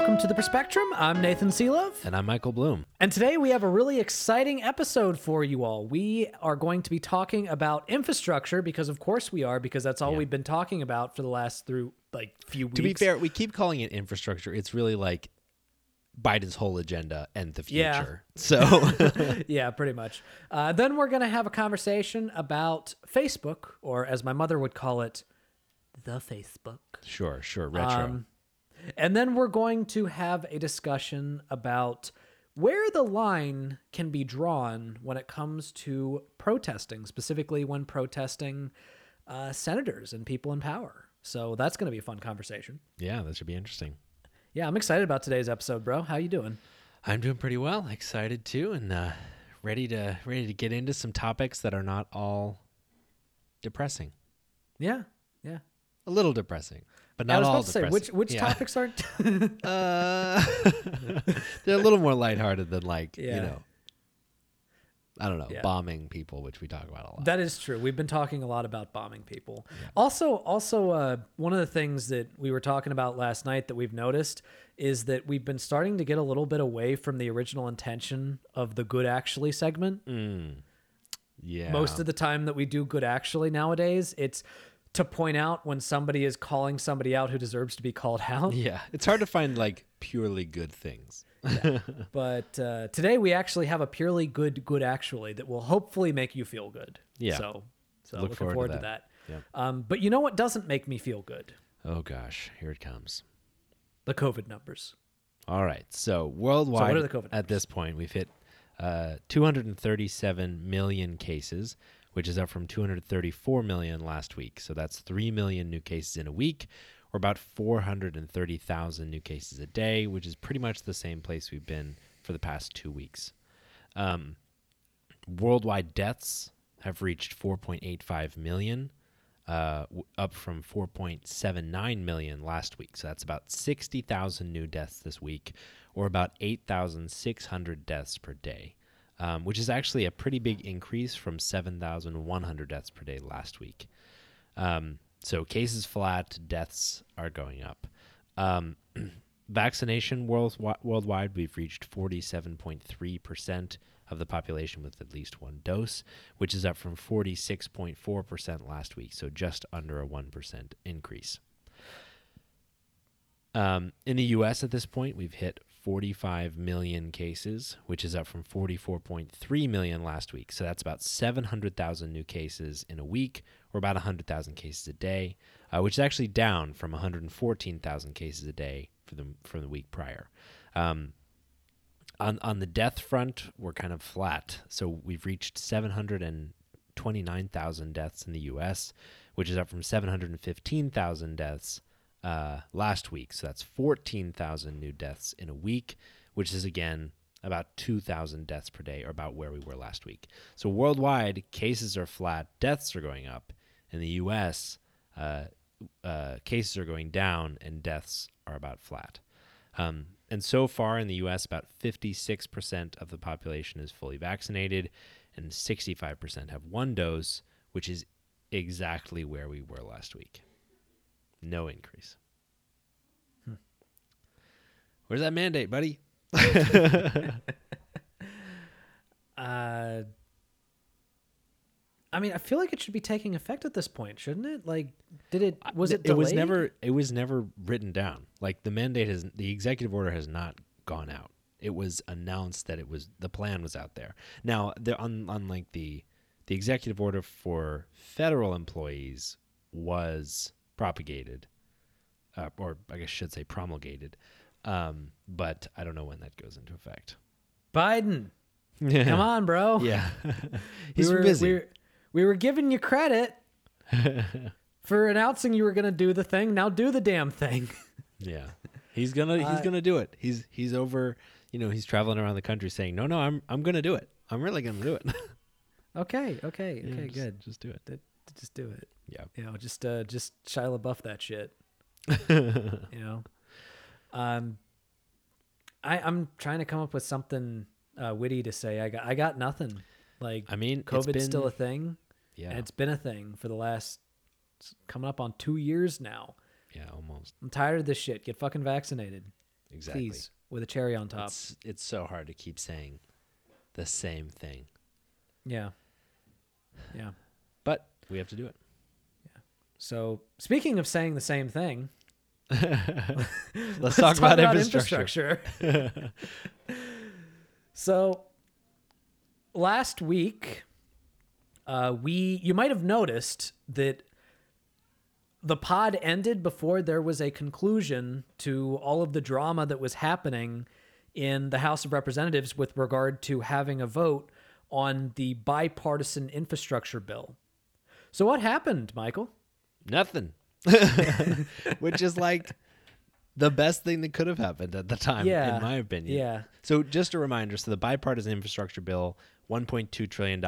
Welcome to the Perspectrum. I'm Nathan Seelove. And I'm Michael Bloom. And today we have a really exciting episode for you all. We are going to be talking about infrastructure because, of course, we are, because that's all Yeah. we've been talking about for the last through like few weeks. To be fair, we keep calling it infrastructure. It's really like Biden's whole agenda and the Yeah. future. So yeah, pretty much. Uh, then we're going to have a conversation about Facebook, or as my mother would call it, the Facebook. sure, sure, retro. Um, and then we're going to have a discussion about where the line can be drawn when it comes to protesting, specifically when protesting uh, senators and people in power. So that's going to be a fun conversation. yeah, that should be interesting. Yeah, I'm excited about today's episode, bro. How you doing? I'm doing pretty well, excited too, and uh, ready to ready to get into some topics that are not all depressing. Yeah, yeah. A little depressing, but I not was all about to say which which Yeah. topics aren't. Uh, they're a little more lighthearted than like Yeah. you know. I don't know, Yeah. bombing people, which we talk about a lot. That is true. We've been talking a lot about bombing people. Also, also uh, one of the things that we were talking about last night that we've noticed is that we've been starting to get a little bit away from the original intention of the good actually segment. Mm. yeah, Most of the time that we do good actually nowadays, it's to point out when somebody is calling somebody out who deserves to be called out. Yeah, it's hard to find like purely good things. But uh, today we actually have a purely good good actually that will hopefully make you feel good. Yeah. So, so Look looking forward to forward to that. that. Yep. Um, but you know what doesn't make me feel good? Oh gosh, here it comes. The COVID numbers. All right, so worldwide, are the COVID at this point, we've hit uh, 237 million cases, which is up from 234 million last week. So that's 3 million new cases in a week, or about 430,000 new cases a day, which is pretty much the same place we've been for the past two weeks. Um, worldwide deaths have reached 4.85 million, uh, up from 4.79 million last week. So that's about 60,000 new deaths this week, or about 8,600 deaths per day, um, which is actually a pretty big increase from 7,100 deaths per day last week. Um, so cases flat, deaths are going up. Um, vaccination world, worldwide, we've reached 47.3% of the population with at least one dose, which is up from 46.4% last week, so just under a 1% increase. Um, in the U.S. at this point, we've hit 45 million cases, which is up from 44.3 million last week. So that's about 700,000 new cases in a week, or about 100,000 cases a day, uh, which is actually down from 114,000 cases a day for the from the week prior. Um, on on the death front, we're kind of flat. So we've reached 729,000 deaths in the U.S., which is up from 715,000 deaths uh, last week. So that's 14,000 new deaths in a week, which is again about 2,000 deaths per day, or about where we were last week. So worldwide, cases are flat, deaths are going up. In the U.S., uh, uh, cases are going down, and deaths are about flat. Um, and so far in the U.S., about 56% of the population is fully vaccinated, and 65% have one dose, which is exactly where we were last week. No increase. Where's that mandate, buddy? Uh, I mean, I feel like it should be taking effect at this point, shouldn't it? Like, did it? Was it? it was never it was never written down like the mandate has the executive order has not gone out it was announced that it was the plan was out there now there un, unlike the the executive order for federal employees was propagated uh, or i guess I should say promulgated um, but i don't know when that goes into effect Biden. Come on, bro. yeah we he's were, busy We were, we were giving you credit for announcing you were going to do the thing. Now do the damn thing. yeah He's gonna he's Uh, gonna do it. He's he's over. You know, he's traveling around the country saying, "No, no, I'm I'm gonna do it. I'm really gonna do it." Okay, okay, Yeah, okay, just- good. Just do it. Th- Just do it. Yeah. You know, just uh, just Shia LaBeouf that shit. You know, um, I I'm trying to come up with something uh, witty to say. I got I got nothing. Like I mean, COVID's been, still a thing, yeah, and it's been a thing for the last coming up on two years now. yeah, almost I'm tired of this shit. Get fucking vaccinated, exactly. please, with a cherry on top. It's it's so hard to keep saying the same thing, Yeah, yeah. but we have to do it. Yeah. So speaking of saying the same thing, Let's, talk, about, infrastructure. infrastructure. so last week, uh, we you might have noticed that the pod ended before there was a conclusion to all of the drama that was happening in the House of Representatives with regard to having a vote on the bipartisan infrastructure bill. So what happened, Michael? Nothing. Which is like the best thing that could have happened at the time, Yeah. in my opinion. Yeah. So just a reminder, so the bipartisan infrastructure bill, $1.2 trillion,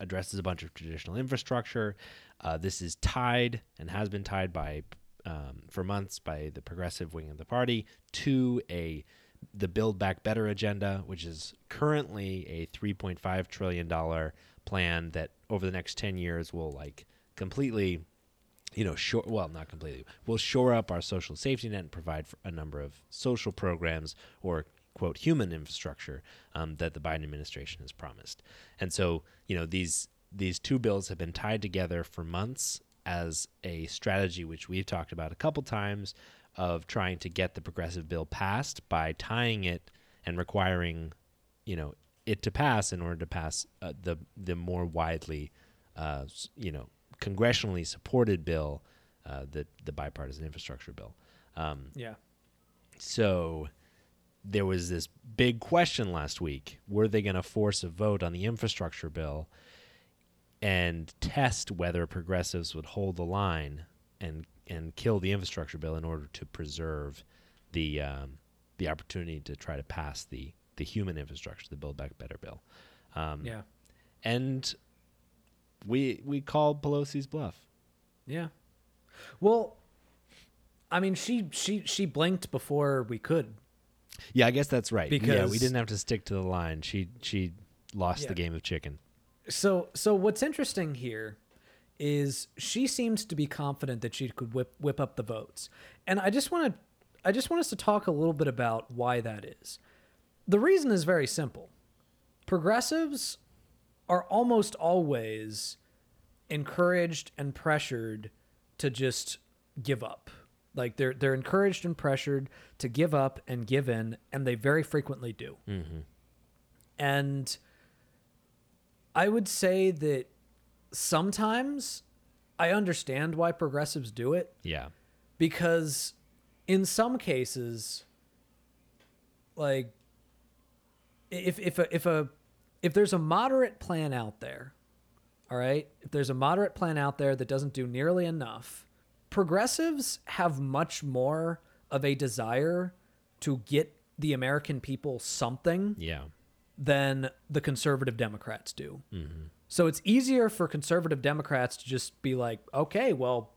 addresses a bunch of traditional infrastructure. Uh, this is tied and has been tied by um, for months by the progressive wing of the party to a the Build Back Better agenda, which is currently a 3.5 trillion dollar plan that over the next 10 years will like completely you know, shore well, not completely. We'll shore up our social safety net and provide a number of social programs or quote human infrastructure um, that the Biden administration has promised. And so, you know, these these two bills have been tied together for months as a strategy which we've talked about a couple times of trying to get the progressive bill passed by tying it and requiring, you know, it to pass in order to pass uh, the the more widely, uh, you know, congressionally supported bill, uh, the the bipartisan infrastructure bill. Um, Yeah. so there was this big question last week: Were they going to force a vote on the infrastructure bill and test whether progressives would hold the line and and kill the infrastructure bill in order to preserve the um, the opportunity to try to pass the the human infrastructure, the Build Back Better bill? Um, Yeah. and we we called Pelosi's bluff. Yeah. Well, I mean, she she she blinked before we could. Yeah, I guess that's right. yeah, we didn't have to stick to the line. She she lost Yeah. the game of chicken. So so what's interesting here is she seems to be confident that she could whip whip up the votes. And I just want to I just want us to talk a little bit about why that is. The reason is very simple. Progressives are almost always encouraged and pressured to just give up. Like they're they're encouraged and pressured to give up and give in, and they very frequently do. Mm-hmm. And I would say that sometimes I understand why progressives do it Yeah. because in some cases like if if a, if a if there's a moderate plan out there all right if there's a moderate plan out there that doesn't do nearly enough progressives have much more of a desire to get the american people something Yeah. than the conservative Democrats do. Mm-hmm. So it's easier for conservative Democrats to just be like, okay, well,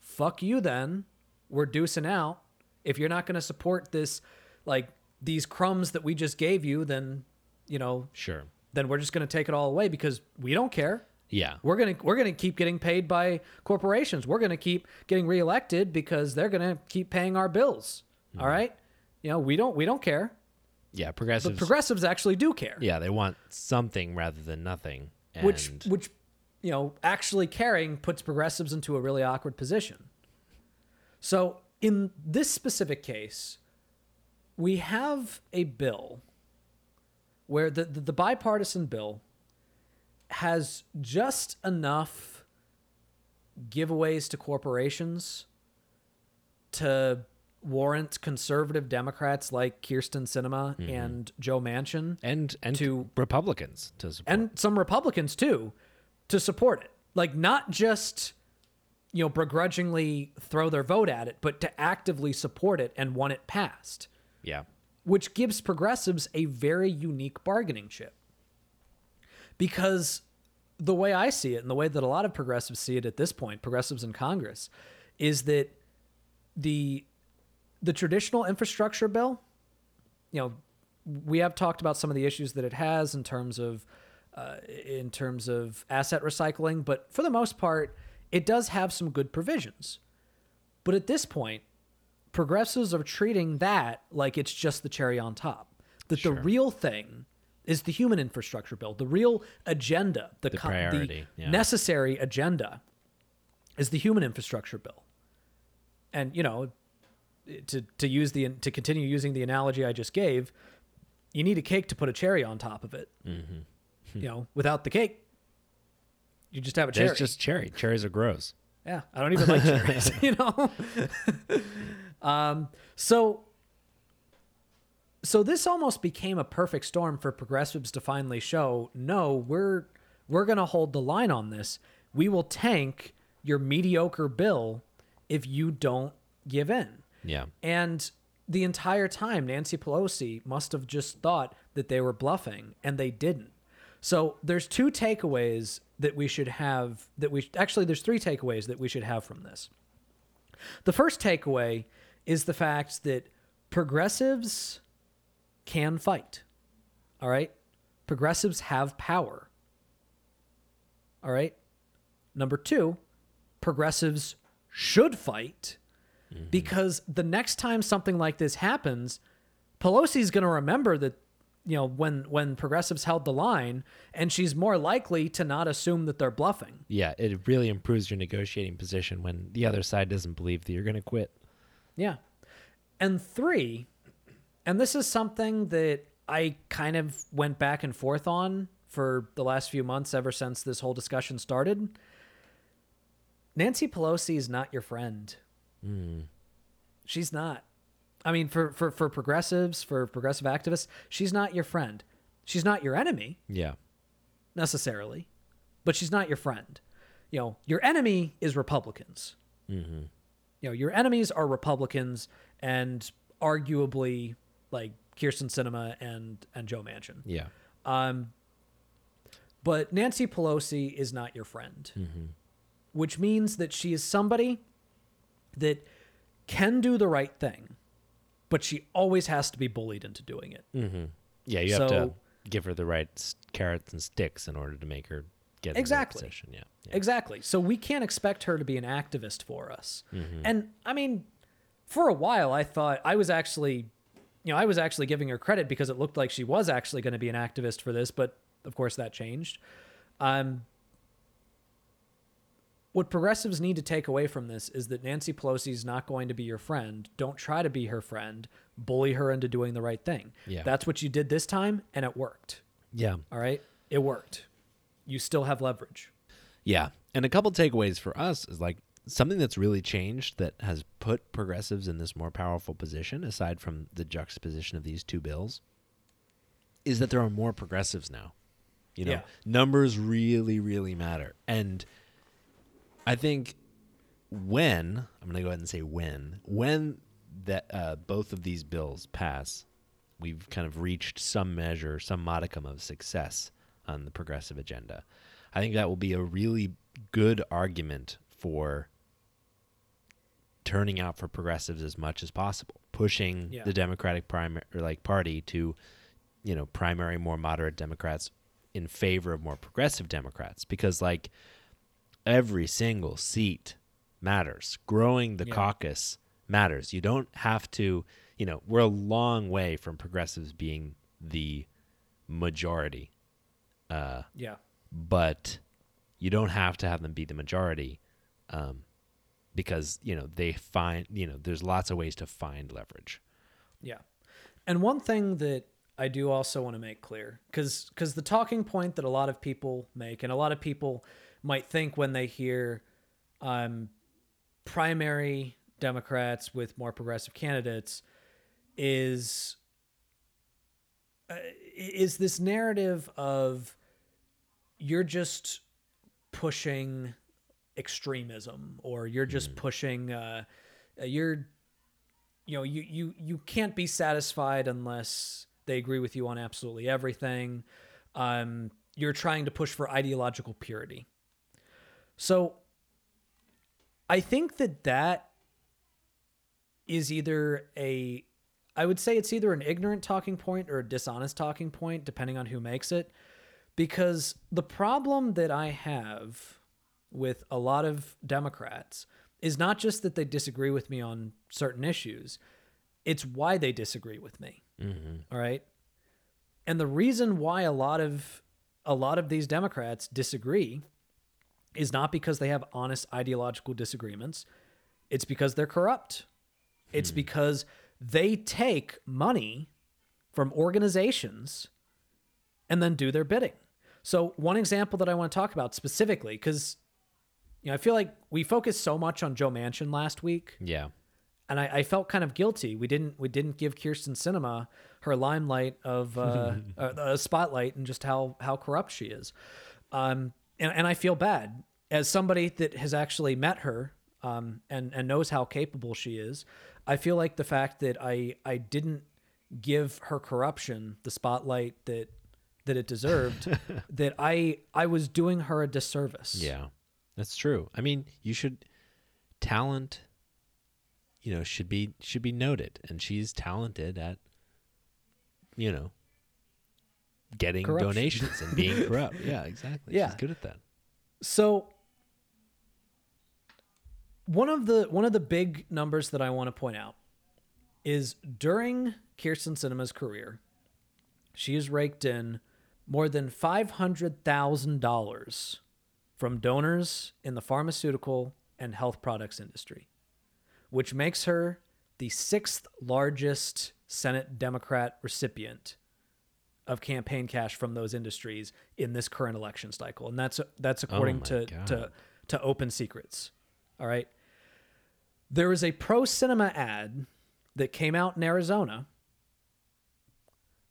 fuck you then. We're deucing out. If you're not going to support this, like these crumbs that we just gave you, then, you know, Sure. then we're just going to take it all away because we don't care. Yeah. We're gonna we're gonna keep getting paid by corporations. We're gonna keep getting reelected because they're gonna keep paying our bills. Mm-hmm. All right, you know we don't we don't care. Yeah. Progressives. But Progressives. progressives actually do care. yeah, they want something rather than nothing. And which which you know actually caring puts progressives into a really awkward position so in this specific case we have a bill where the, the, the bipartisan bill has just enough giveaways to corporations to warrant conservative democrats like kyrsten sinema mm-hmm. and joe manchin and and to- Republicans to support. and some Republicans too to support it. Like not just you know, begrudgingly throw their vote at it, but to actively support it and want it passed, Yeah. which gives progressives a very unique bargaining chip. Because the way I see it, and the way that a lot of progressives see it at this point, progressives in Congress, is that the the traditional infrastructure bill, you know, we have talked about some of the issues that it has in terms of uh, in terms of asset recycling, but for the most part, it does have some good provisions. But at this point, progressives are treating that like it's just the cherry on top. That Sure. the real thing is the human infrastructure bill. The real agenda, the, The priority, the yeah. necessary agenda is the human infrastructure bill. And you know, to to use the to continue using the analogy I just gave, you need a cake to put a cherry on top of it. Mm-hmm. You know, without the cake, you just have a cherry. It's just cherry. Cherries are gross. Yeah, I don't even like cherries, you know. um, so, so this almost became a perfect storm for progressives to finally show, no, we're we're gonna hold the line on this. We will tank your mediocre bill if you don't give in. Yeah. And the entire time, Nancy Pelosi must have just thought that they were bluffing, and they didn't. So there's two takeaways that we should have. That we actually there's three takeaways that we should have from this. The first takeaway is the fact that progressives can fight. All right, progressives have power. All right. Number two, progressives should fight mm-hmm. because the next time something like this happens, Pelosi's going to remember that you know when when progressives held the line and she's more likely to not assume that they're bluffing. Yeah. It really improves your negotiating position when the other side doesn't believe that you're going to quit. Yeah. And three, and this is something that I kind of went back and forth on for the last few months ever since this whole discussion started. Nancy Pelosi is not your friend. She's not. I mean, for, for, for progressives, for progressive activists, she's not your friend. She's not your enemy Yeah. necessarily, but she's not your friend. You know, your enemy is Republicans. Mm-hmm. You know, your enemies are Republicans and arguably like Kyrsten Sinema and and Joe Manchin. Yeah. Um, but Nancy Pelosi is not your friend, which means that she is somebody that can do the right thing, but she always has to be bullied into doing it. Mm-hmm. Yeah. You have to give her the right carrots and sticks in order to make her get in the right Exactly. position. Yeah. yeah. Exactly. So we can't expect her to be an activist for us. Mm-hmm. And I mean, for a while, I thought I was actually, you know, I was actually giving her credit because it looked like she was actually going to be an activist for this, but of course that changed. Um, what progressives need to take away from this is that Nancy Pelosi is not going to be your friend. Don't try to be her friend. Bully her into doing the right thing. Yeah. That's what you did this time, and it worked. Yeah. All right? It worked. You still have leverage. Yeah. And a couple takeaways for us is like something that's really changed that has put progressives in this more powerful position, aside from the juxtaposition of these two bills, is that there are more progressives now. You know, Yeah. numbers really, really matter. And I think when, I'm going to go ahead and say when, when that uh, both of these bills pass, we've kind of reached some measure, some modicum of success on the progressive agenda. I think that will be a really good argument for turning out for progressives as much as possible, pushing Yeah. the Democratic primary like party to, you know, primary more moderate Democrats in favor of more progressive Democrats because like every single seat matters. Growing the Yeah. caucus matters. You don't have to, you know, we're a long way from progressives being the majority. Uh, Yeah. but you don't have to have them be the majority um, because you know they find you know there's lots of ways to find leverage Yeah. And one thing that I do also want to make clear cuz cuz the talking point that a lot of people make and a lot of people might think when they hear um primary Democrats with more progressive candidates is uh, is this narrative of you're just pushing extremism or you're just pushing uh, uh, you're you know you you you can't be satisfied unless they agree with you on absolutely everything. Um, you're trying to push for ideological purity. So i think that that is either a i would say it's either an ignorant talking point or a dishonest talking point depending on who makes it because the problem that i have with a lot of democrats is not just that they disagree with me on certain issues it's why they disagree with me mm-hmm. all right? And the reason why a lot of a lot of these democrats disagree is not because they have honest ideological disagreements. It's because they're corrupt. It's hmm. because they take money from organizations and then do their bidding so one example that i want to talk about specifically because you know i feel like we focused so much on joe manchin last week Yeah. and I, I felt kind of guilty. We didn't we didn't give Kyrsten Sinema her limelight of uh, uh, a spotlight and just how how corrupt she is. Um, and, and I feel bad as somebody that has actually met her um, and and knows how capable she is. I feel like the fact that I I didn't give her corruption the spotlight that that it deserved that I I was doing her a disservice. Yeah. That's true. I mean, you should talent you know, should be should be noted and she's talented at you know getting Corruption. donations and being corrupt. Yeah, exactly. Yeah. She's good at that. So one of the one of the big numbers that I want to point out is during Kyrsten Sinema's career, she has raked in more than five hundred thousand dollars from donors in the pharmaceutical and health products industry, which makes her the sixth largest Senate Democrat recipient of campaign cash from those industries in this current election cycle, and that's that's according my to God. to to Open Secrets. All right, there was a pro Sinema ad that came out in Arizona.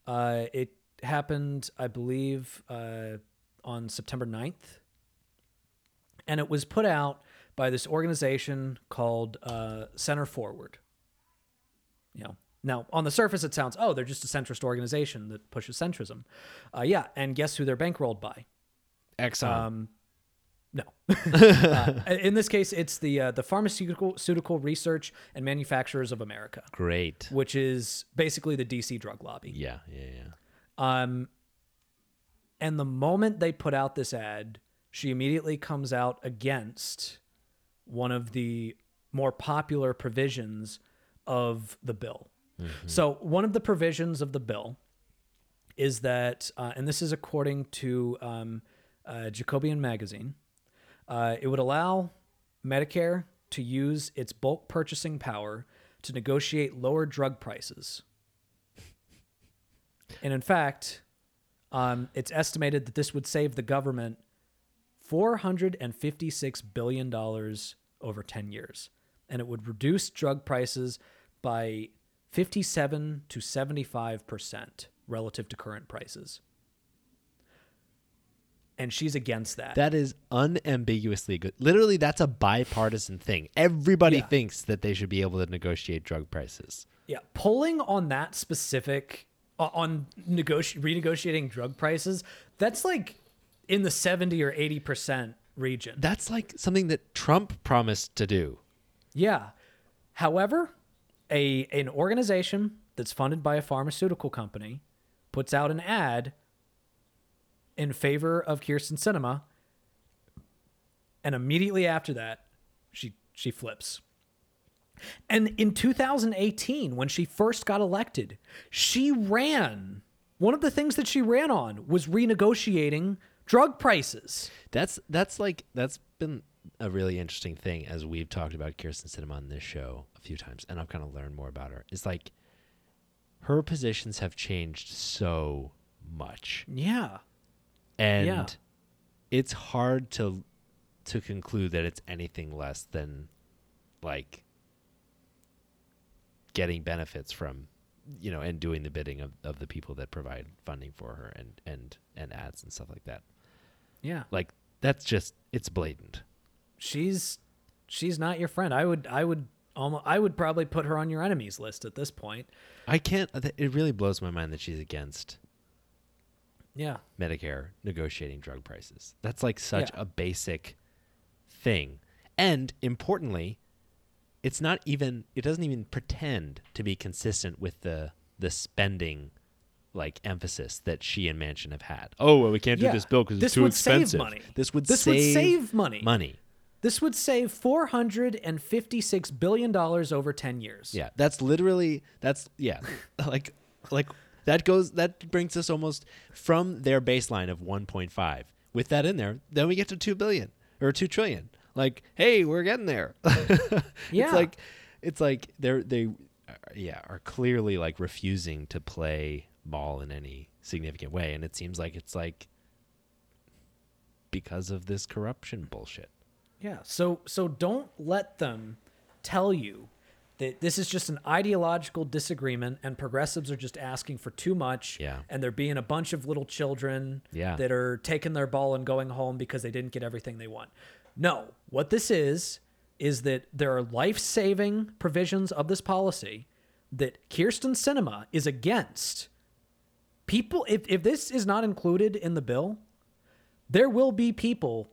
Uh, it happened, I believe, uh, on September 9th. And it was put out by this organization called uh, Center Forward. You know, now on the surface it sounds, oh, they're just a centrist organization that pushes centrism. Uh, yeah, and guess who they're bankrolled by? Exxon. Um, no. uh, in this case, it's the uh, the Pharmaceutical Pharmaceutical Research and Manufacturers of America, Great. which is basically the DC drug lobby. Yeah, yeah, yeah. Um, and the moment they put out this ad, she immediately comes out against one of the more popular provisions of the bill. So, one of the provisions of the bill is that, uh, and this is according to um, uh, Jacobin Magazine, uh, it would allow Medicare to use its bulk purchasing power to negotiate lower drug prices. And in fact, um, it's estimated that this would save the government $456 billion over 10 years. And it would reduce drug prices by 57 to 75% relative to current prices. And she's against that. That is unambiguously good. Literally, that's a bipartisan thing. Everybody Yeah. thinks that they should be able to negotiate drug prices. Yeah, pulling on that specific on negoti- renegotiating drug prices, that's like in the 70 or 80% region. That's like something that Trump promised to do. Yeah. However, a an organization that's funded by a pharmaceutical company puts out an ad in favor of Kyrsten Sinema, and immediately after that, she she flips. And in 2018, when she first got elected, she ran. One of the things that she ran on was renegotiating drug prices. That's that's like that's been a really interesting thing as we've talked about Kyrsten Sinema on this show a few times, and I've kind of learned more about her. It's like her positions have changed so much, Yeah. and Yeah. it's hard to to conclude that it's anything less than like getting benefits from you know and doing the bidding of, of the people that provide funding for her and and and ads and stuff like that Yeah. like that's just it's blatant she's she's not your friend. I would I would almost I would probably put her on your enemies list at this point. I can't. Uh, it really blows my mind that she's against Yeah. Medicare negotiating drug prices. That's like such Yeah. a basic thing. And importantly, it's not even it doesn't even pretend to be consistent with the the spending like emphasis that she and Manchin have had. Oh, well, we can't do Yeah. this bill because it's This too would save expensive. money. This would This would save save money. Money. This would save four hundred and fifty six billion dollars over ten years. Yeah, that's literally that's yeah, like like that goes that brings us almost from their baseline of 1.5. With that in there, then we get to 2 billion or 2 trillion. Like, hey, we're getting there. Yeah. It's like it's like they're they uh, yeah, are clearly like refusing to play ball in any significant way and it seems like it's like because of this corruption bullshit. Yeah. So so don't let them tell you that this is just an ideological disagreement and progressives are just asking for too much Yeah. and they're being a bunch of little children Yeah. that are taking their ball and going home because they didn't get everything they want. No, what this is is that there are life-saving provisions of this policy that Kyrsten Sinema is against. People if if this is not included in the bill, there will be people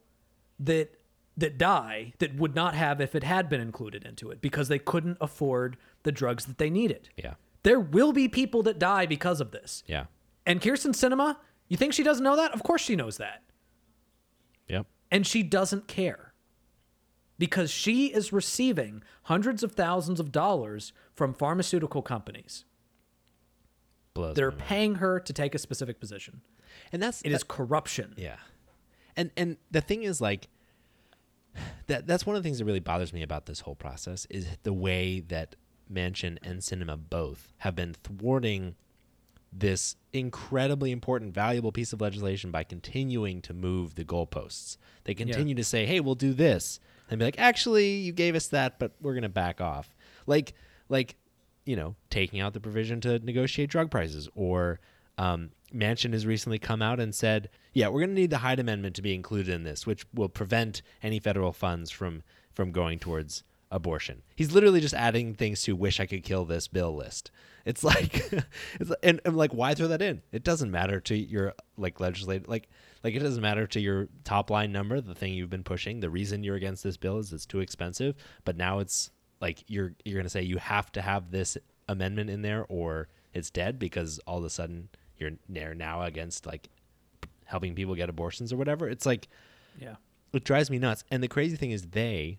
that that die that would not have if it had been included into it because they couldn't afford the drugs that they needed. Yeah. There will be people that die because of this. Yeah. And Kyrsten Sinema, you think she doesn't know that? Of course she knows that. Yep. And she doesn't care. Because she is receiving hundreds of thousands of dollars from pharmaceutical companies Blows that are my paying her to take a specific position. And that's It is corruption. Yeah. And and the thing is like that that's one of the things that really bothers me about this whole process is the way that Manchin and Sinema both have been thwarting this incredibly important valuable piece of legislation by continuing to move the goalposts. They continue to say, "Hey, we'll do this." And be like, "Actually, you gave us that, but we're going to back off." Like like you know, taking out the provision to negotiate drug prices or um, Manchin has recently come out and said, "Yeah, we're going to need the Hyde Amendment to be included in this, which will prevent any federal funds from from going towards abortion." He's literally just adding things to "Wish I could kill this bill" list. It's like, it's and I'm like, why throw that in? It doesn't matter to your like legislative like like it doesn't matter to your top line number, the thing you've been pushing. The reason you're against this bill is it's too expensive, but now it's like you're you're going to say you have to have this amendment in there or it's dead because all of a sudden you're now against like helping people get abortions or whatever. It's like Yeah. it drives me nuts. And the crazy thing is they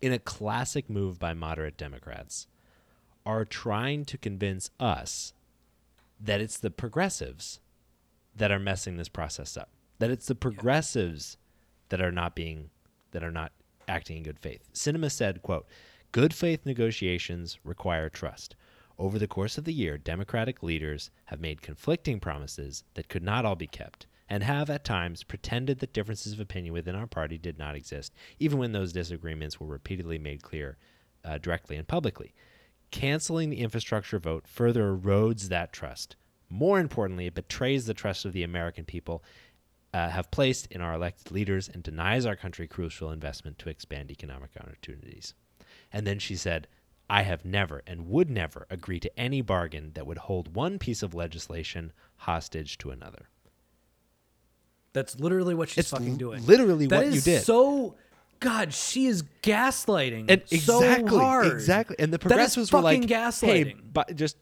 in a classic move by moderate Democrats are trying to convince us that it's the progressives that are messing this process up. That it's the progressives that are not being that are not acting in good faith. Sinema said, quote, "Good faith negotiations require trust. Over the course of the year, Democratic leaders have made conflicting promises that could not all be kept." And have at times pretended that differences of opinion within our party did not exist, even when those disagreements were repeatedly made clear uh, directly and publicly. Canceling the infrastructure vote further erodes that trust. More importantly, it betrays the trust of the American people uh, have placed in our elected leaders and denies our country crucial investment to expand economic opportunities. And then she said, I have never and would never agree to any bargain that would hold one piece of legislation hostage to another. That's literally what she's It's fucking doing. literally That what you did. So, God, she is gaslighting and so exactly, hard. exactly. And the is progressives were like, "Hey, gaslighting." but just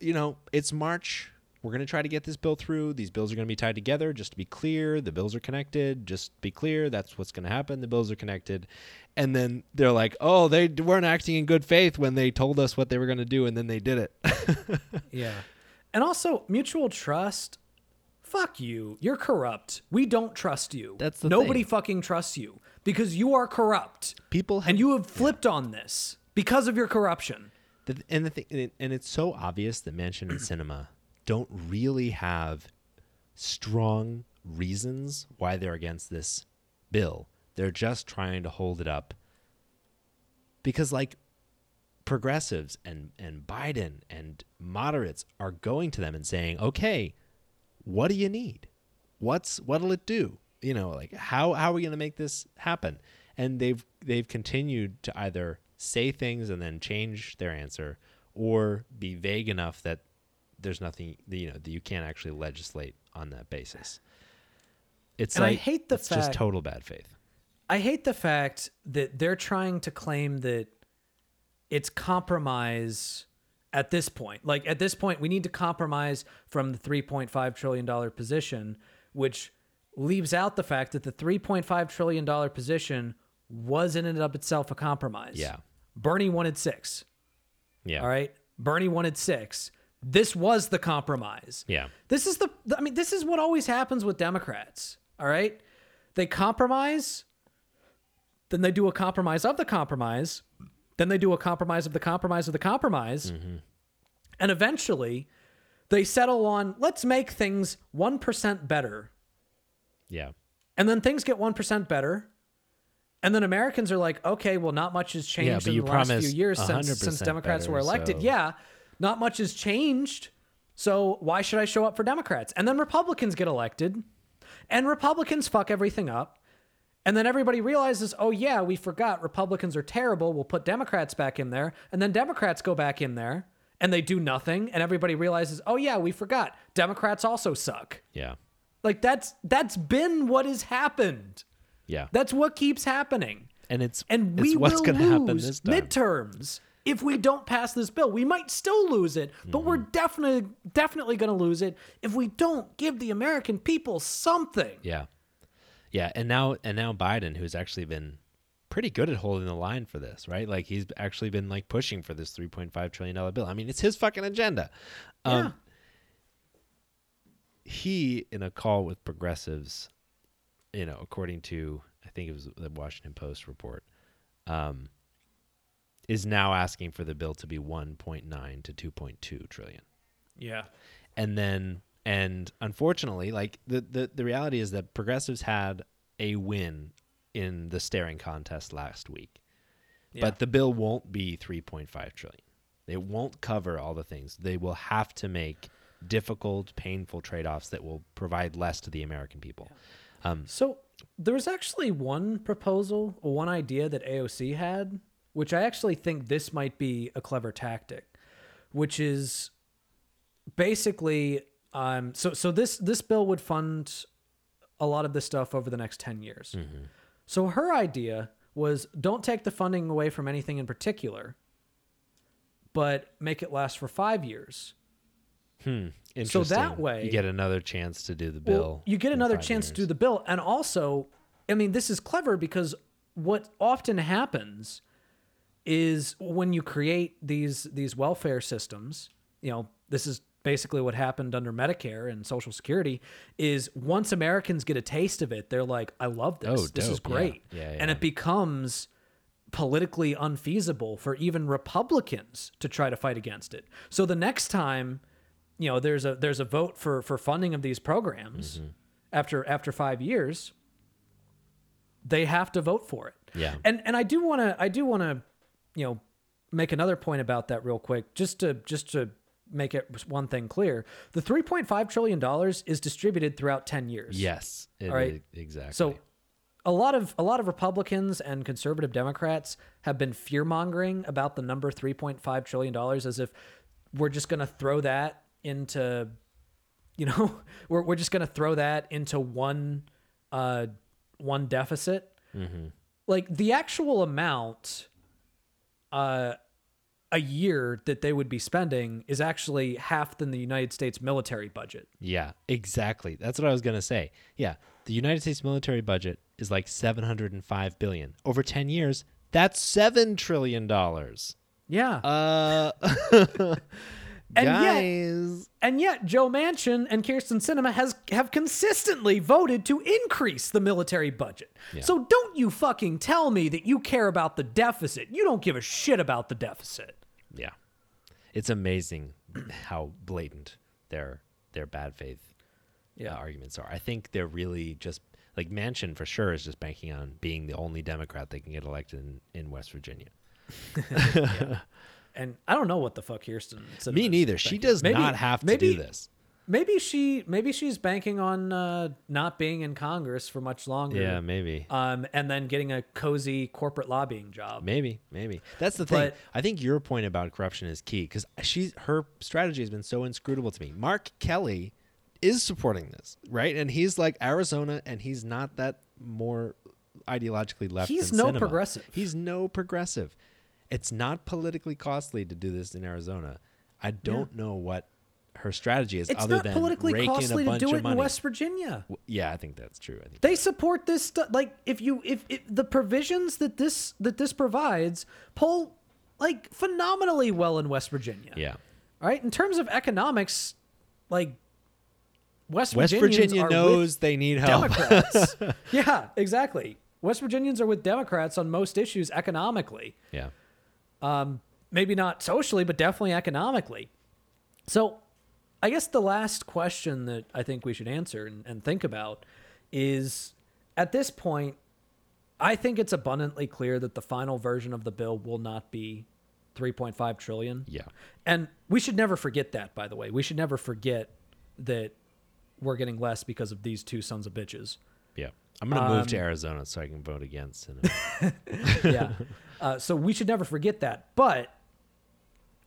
you know, it's March. We're going to try to get this bill through. These bills are going to be tied together. Just to be clear, the bills are connected. Just be clear, that's what's going to happen. The bills are connected. And then they're like, "Oh, they weren't acting in good faith when they told us what they were going to do, and then they did it." Yeah. And also, mutual trust. Fuck you. You're corrupt. We don't trust you. That's the Nobody thing. fucking trusts you because you are corrupt. People have, And you have flipped on this because of your corruption. The, and the thing, and it's so obvious that Manchin and Sinema don't really have strong reasons why they're against this bill. They're just trying to hold it up because, like, progressives and and Biden and moderates are going to them and saying, "Okay, what do you need? What's what'll it do? You know, like how how are we going to make this happen?" and they've they've continued to either say things and then change their answer, or be vague enough that there's nothing you know that you can't actually legislate on that basis. It's And I like hate the it's just total bad faith. I hate the fact that they're trying to claim that it's compromise at this point. Like at this point, we need to compromise from the $3.5 trillion position, which leaves out the fact that the $3.5 trillion position was in and of itself a compromise. Yeah. Bernie wanted six. Yeah. All right. Bernie wanted six. This was the compromise. Yeah. This is the, I mean, this is what always happens with Democrats. All right. They compromise, then they do a compromise of the compromise, then they do a compromise of the compromise of the compromise. And eventually they settle on let's make things 1% better. Yeah. And then things get 1% better. And then Americans are like, okay, well, not much has Yeah, changed but in you the last few years since, since Democrats were elected. so- Yeah, not much has changed. So why should I show up for Democrats? And then Republicans get elected, and Republicans fuck everything up. And then everybody realizes, oh, yeah, we forgot Republicans are terrible. We'll put Democrats back in there. And then Democrats go back in there and they do nothing. And everybody realizes, oh, yeah, we forgot. Democrats also suck. Yeah. Like that's that's been what has happened. Yeah. That's what keeps happening. and it's And it's we what's will gonna happen lose this time. midterms if we don't pass this bill. We might still lose it, but we're Mm-hmm. definitely definitely going to lose it if we don't give the American people something. Yeah. Yeah, and now and now Biden who's actually been pretty good at holding the line for this, right? Like he's actually been like pushing for this 3.5 trillion dollar bill. I mean, it's his fucking agenda. Um Yeah. he in a call with progressives, you know, according to I think it was the Washington Post report, um is now asking for the bill to be 1.9 to 2.2 trillion Yeah. and then and unfortunately like the, the the reality is that progressives had a win in the staring contest last week. But the bill won't be 3.5 trillion. It won't cover all the things. They will have to make difficult painful trade-offs that will provide less to the american people. Um, So there was actually one proposal, or one idea that AOC had, which I actually think this might be a clever tactic, which is basically um so so this this bill would fund a lot of this stuff over the next 10 years. So her idea was don't take the funding away from anything in particular, but make it last for 5 years. hmm, Interesting. So that way- you get another chance to do the Well, bill you get another five chance to do the bill. And also, I mean, this is clever because what often happens is when you create these these welfare systems, you know, this is basically what happened under Medicare and Social Security is once Americans get a taste of it, they're like, I love this. Oh, this is dope. Yeah. great. Yeah, And it becomes politically unfeasible for even Republicans to try to fight against it. So the next time, you know, there's a there's a vote for for funding of these programs Mm-hmm. after after 5 years, they have to vote for it. Yeah. And and I do want to I do want to, you know, make another point about that real quick just to just to make it one thing clear. The 3.5 trillion dollars is distributed throughout 10 years. yes it All right. is- exactly So a lot of a lot of Republicans and conservative Democrats have been fear mongering about the number 3.5 trillion dollars as if we're just going to throw that into you know we're we're just going to throw that into one uh one deficit. Like the actual amount uh a year that they would be spending is actually half than the United States military budget. Yeah, exactly. That's what I was going to say. Yeah, the United States military budget is like 705 billion. Over 10 years, that's 7 trillion dollars. Yeah. Uh And yet- And yet, Joe Manchin and Kyrsten Sinema has have consistently voted to increase the military budget. So don't you fucking tell me that you care about the deficit. You don't give a shit about the deficit. Yeah. It's amazing how blatant their their bad faith uh, Yeah. arguments are. I think they're really just like Manchin for sure is just banking on being the only Democrat that can get elected in, in West Virginia. And I don't know what the fuck Kyrsten Me neither. She does Maybe- not have to maybe, do this. Maybe she maybe she's banking on uh, not being in Congress for much longer. Yeah, maybe. Um, and then getting a cozy corporate lobbying job. Maybe, maybe that's the thing. But- I think your point about corruption is key because she's her strategy has been so inscrutable to me. Mark Kelly is supporting this, right? And he's like Arizona, and he's not that more ideologically left. He's no Sinema. progressive. He's no progressive. It's not politically costly to do this in Arizona. I don't know what her strategy is It's other than politically costly a to do it money. in West Virginia. Yeah, I think that's true. I think They support this stuff. Like if you if, if the provisions that this that this provides pull like phenomenally well in West Virginia. yeah. All right. In terms of economics, like West West Virginia knows they need help. Democrats. yeah, exactly. West Virginians are with Democrats on most issues economically. yeah. Um, maybe not socially, but definitely economically. So, I guess the last question that I think we should answer and, and think about is at this point, I think it's abundantly clear that the final version of the bill will not be 3.5 trillion. Yeah. And we should never forget that, by the way. We should never forget that we're getting less because of these two sons of bitches. Yeah. I'm going to move Um, to Arizona so I can vote against. Yeah. Uh, so we should never forget that. But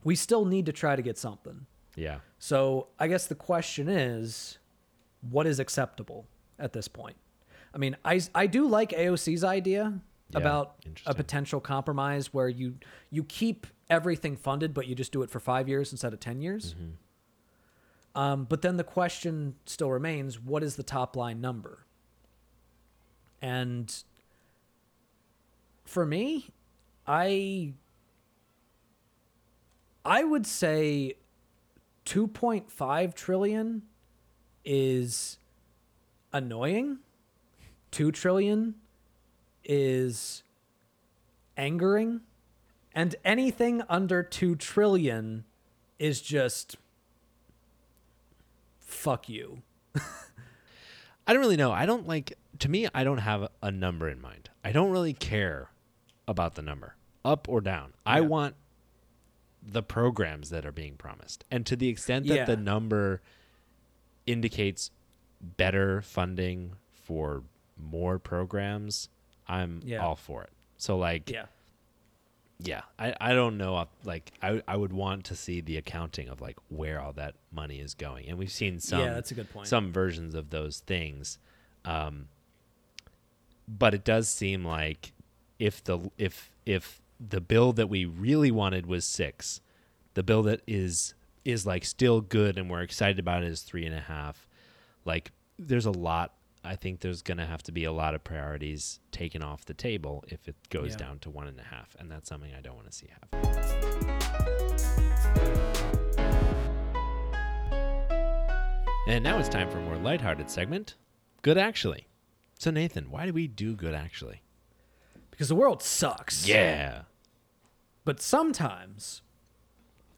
we still need to try to get something. Yeah. So I guess the question is, what is acceptable at this point? I mean, I, I do like AOC's idea Yeah, about a potential compromise where you you keep everything funded, but you just do it for five years instead of ten years. Mm-hmm. Um, but then the question still remains: What is the top line number? And for me, I I would say 2.5 trillion is annoying. 2 trillion is angering. And anything under 2 trillion is just fuck you. I don't really know. I don't like, to me, I don't have a number in mind. I don't really care about the number, up or down. I want the programs that are being promised. And to the extent that the number indicates better funding for more programs, I'm Yeah. all for it. So, like, Yeah. yeah i, I don't know like I, I would want to see the accounting of like where all that money is going and we've seen some yeah, that's a good point. some versions of those things um, but it does seem like if the if if the bill that we really wanted was six. The bill that is is like still good and we're excited about it is three and a half. Like there's a lot i think there's gonna have to be a lot of priorities taken off the table if it goes Yeah. down to one and a half and that's something i don't want to see happen. And now it's time for a more lighthearted segment good actually. So nathan why do we do good actually because the world sucks. yeah But sometimes,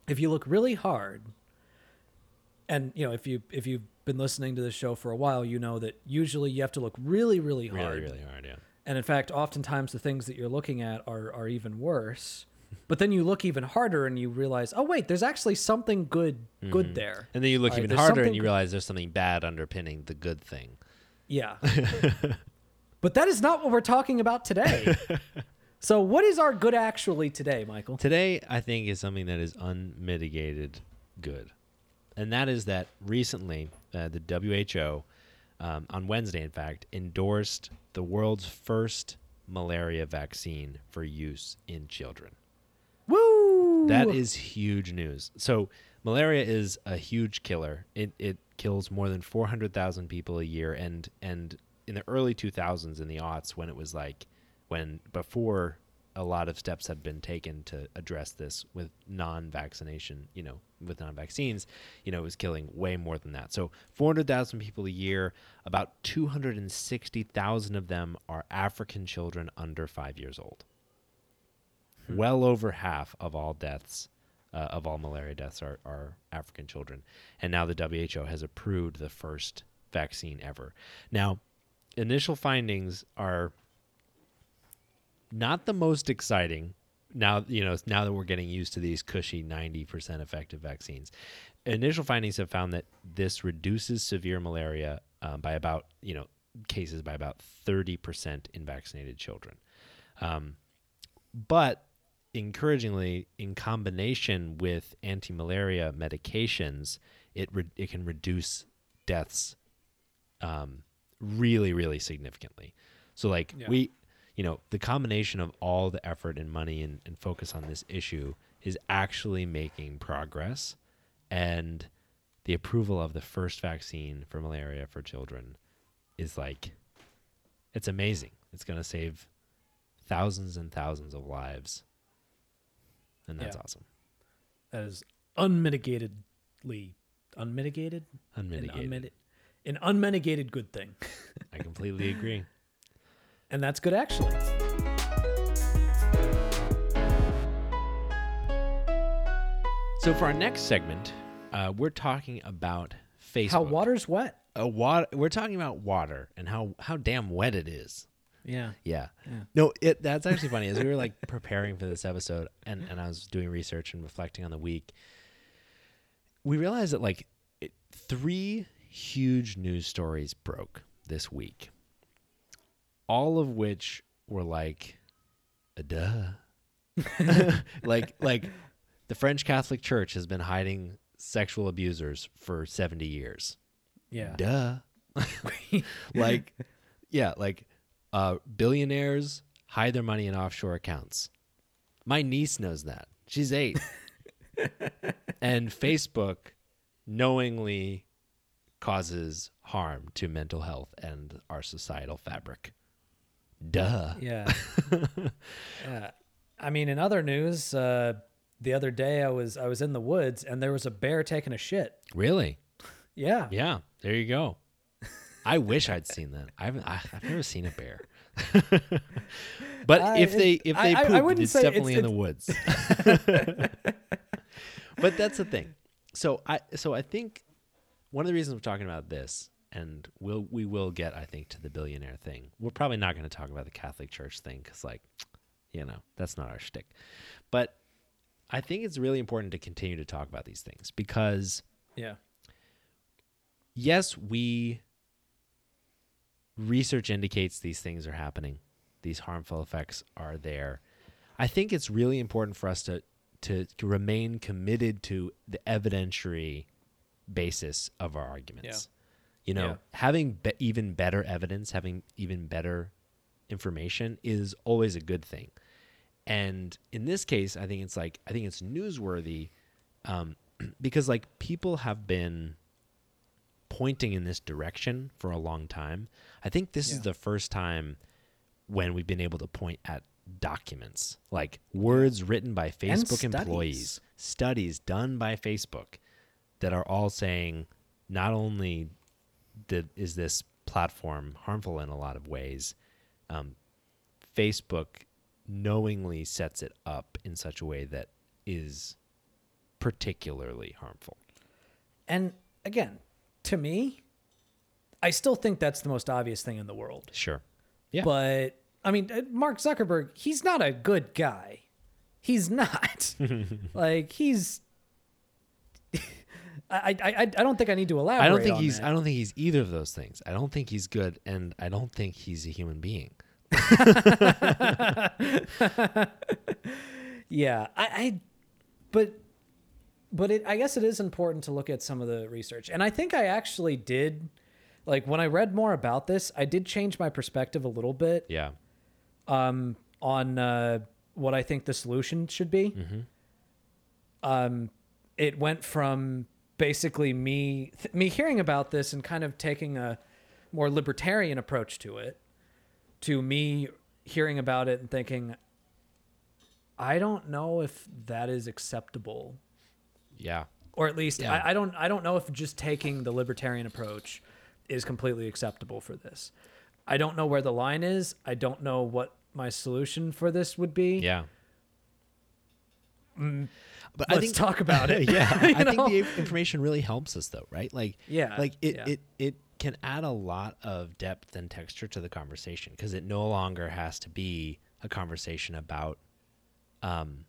if you look really hard, and you know, if you if you've been listening to this show for a while, you know that usually you have to look really, really hard. really really hard yeah And in fact, oftentimes the things that you're looking at are are even worse. But then you look even harder and you realize, oh wait, there's actually something good good hmm. there. And then you look All even harder and you realize there's something bad underpinning the good thing. Yeah. but that is not what we're talking about today. so what is our good actually today, Michael? Today, I think, is something that is unmitigated good. And that is that recently, uh, the WHO, um, on Wednesday, in fact, endorsed the world's first malaria vaccine for use in children. Woo! That is huge news. So malaria is a huge killer. It it kills more than four hundred thousand people a year, and and in the early two thousands, in the aughts, when it was like when before a lot of steps had been taken to address this with non-vaccination, you know, with non-vaccines, you know, it was killing way more than that. So 400,000 people a year, about 260,000 of them are African children under 5 years old. Well over half of all deaths uh, of all malaria deaths are, are african children. And now the who has approved the first vaccine ever. Now initial findings are not the most exciting now you know now that we're getting used to these cushy 90% effective vaccines. Initial findings have found that this reduces severe malaria um, by about you know cases by about 30% in vaccinated children. Um, but encouragingly in combination with anti-malaria medications it re- it can reduce deaths um, really really significantly. So like Yeah. we you know the combination of all the effort and money and, and focus on this issue is actually making progress. And the approval of the first vaccine for malaria for children is like it's amazing. It's going to save thousands and thousands of lives. And that's Yeah. awesome. That is unmitigatedly unmitigated, unmitigated. unmiti- an unmitigated good thing, i completely agree and that's good actually. so for our next segment uh, we're talking about facebook How water's wet. uh, water we're talking about water and how how damn wet it is Yeah. Yeah. Yeah. No, it that's actually funny. As we were like preparing for this episode and, and I was doing research and reflecting on the week, we realized that like it, three huge news stories broke this week. All of which were like a duh. like like the French Catholic Church has been hiding sexual abusers for 70 years. Yeah. Duh. like yeah, like uh billionaires hide their money in offshore accounts. My niece knows that. She's 8. and Facebook knowingly causes harm to mental health and our societal fabric. Duh. Yeah. yeah. I mean, in other news, uh, the other day I was I was in the woods and there was a bear taking a shit. Really? Yeah. Yeah, there you go. I wish I'd seen that. I haven't. I, I've never seen a bear. but if they if they I- I poop, wouldn't it's say it's- definitely in the woods. but that's the thing. So I so I think one of the reasons we're talking about this, and we'll we will get I think to the billionaire thing. We're probably not going to talk about the Catholic Church thing because like, you know, that's not our shtick. But I think it's really important to continue to talk about these things because Yeah. yes, we research indicates these things are happening. These harmful effects are there. I think it's really important for us to to, to remain committed to the evidentiary basis of our arguments. You know, Yeah. having be- even better evidence, having even better information is always a good thing. And in this case, I think it's like I think it's newsworthy um, because like people have been pointing in this direction for a long time. I think this is the first time when we've been able to point at documents, like words written by Facebook studies. employees, studies done by Facebook that are all saying not only did, is this platform harmful in a lot of ways, um, Facebook knowingly sets it up in such a way that is particularly harmful. And again, to me, I still think that's the most obvious thing in the world. Sure. Yeah. But I mean, uh, Mark Zuckerberg, he's not a good guy. He's not. like he's. I, I I don't think I need to elaborate. I don't think on he's that. I don't think he's either of those things. I don't think he's good and I don't think he's a human being. Yeah, I, I but but it I guess it is important to look at some of the research. And I think I actually did like when I read more about this, I did change my perspective a little bit Yeah. um on uh what I think the solution should be. Um it went from basically me th- me hearing about this and kind of taking a more libertarian approach to it to me hearing about it and thinking I don't know if that is acceptable Yeah. or at least Yeah. I, I don't I don't know if just taking the libertarian approach is completely acceptable for this. I don't know where the line is. I don't know what my solution for this would be. Yeah. Mm, but Let's talk about it. yeah, I You think the information really helps us though, right? Like, Yeah, like it yeah. it it can add a lot of depth and texture to the conversation because it no longer has to be a conversation about, um,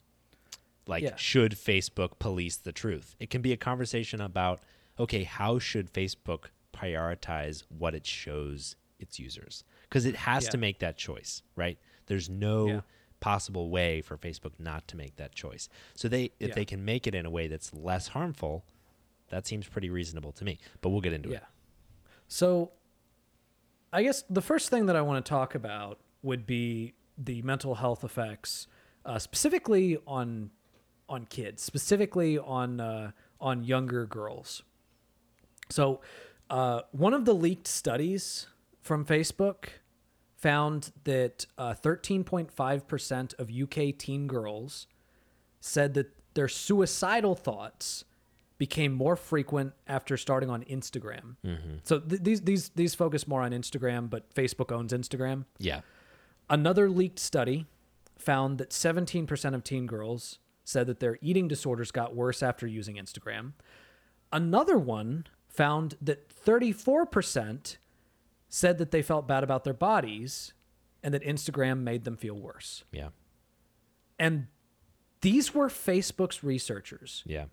Like, Yeah. should Facebook police the truth? It can be a conversation about, okay, how should Facebook prioritize what it shows its users? Because it has to make that choice, right? There's no Yeah. Possible way for Facebook not to make that choice. So they, if Yeah. they can make it in a way that's less harmful, that seems pretty reasonable to me. But we'll get into it. Yeah. So, I guess the first thing that I want to talk about would be the mental health effects, uh, specifically on on kids, specifically on uh, on younger girls. So, uh, one of the leaked studies from Facebook found that uh, 13.5% of UK teen girls said that their suicidal thoughts became more frequent after starting on Instagram. So th- these these these focus more on Instagram, but Facebook owns Instagram. Yeah. Another leaked study found that 17% of teen girls said that their eating disorders got worse after using Instagram. Another one found that 34% said that they felt bad about their bodies and that Instagram made them feel worse. Yeah. And these were Facebook's researchers. Yeah.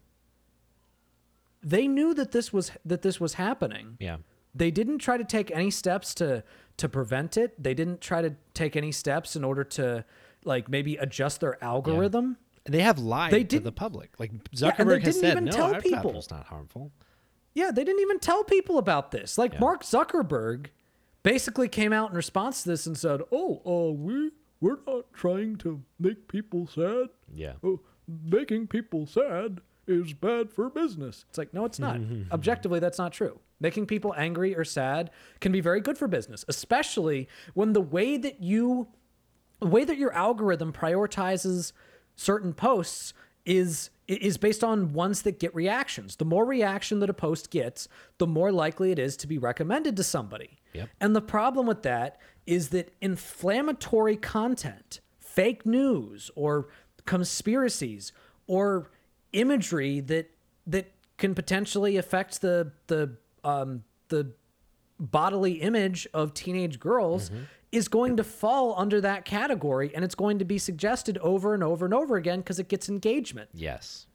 They knew that this was that this was happening. Yeah. They didn't try to take any steps to to prevent it. They didn't try to take any steps in order to like maybe adjust their algorithm. They have lied They to the public. Like Yeah, Zuckerberg has didn't said, even no, tell our people." not harmful. Yeah, they didn't even tell people about this. Like Yeah. Mark Zuckerberg basically came out in response to this and said, "Oh, uh, we we're not trying to make people sad. Yeah. Oh, making people sad is bad for business." It's like, no, it's not. Objectively, that's not true. Making people angry or sad can be very good for business, especially when the way that you the way that your algorithm prioritizes certain posts is is based on ones that get reactions. The more reaction that a post gets, the more likely it is to be recommended to somebody. Yep. And the problem with that is that inflammatory content, fake news or conspiracies or imagery that that can potentially affect the the um the bodily image of teenage girls is going to fall under that category and it's going to be suggested over and over and over again because it gets engagement. Yes.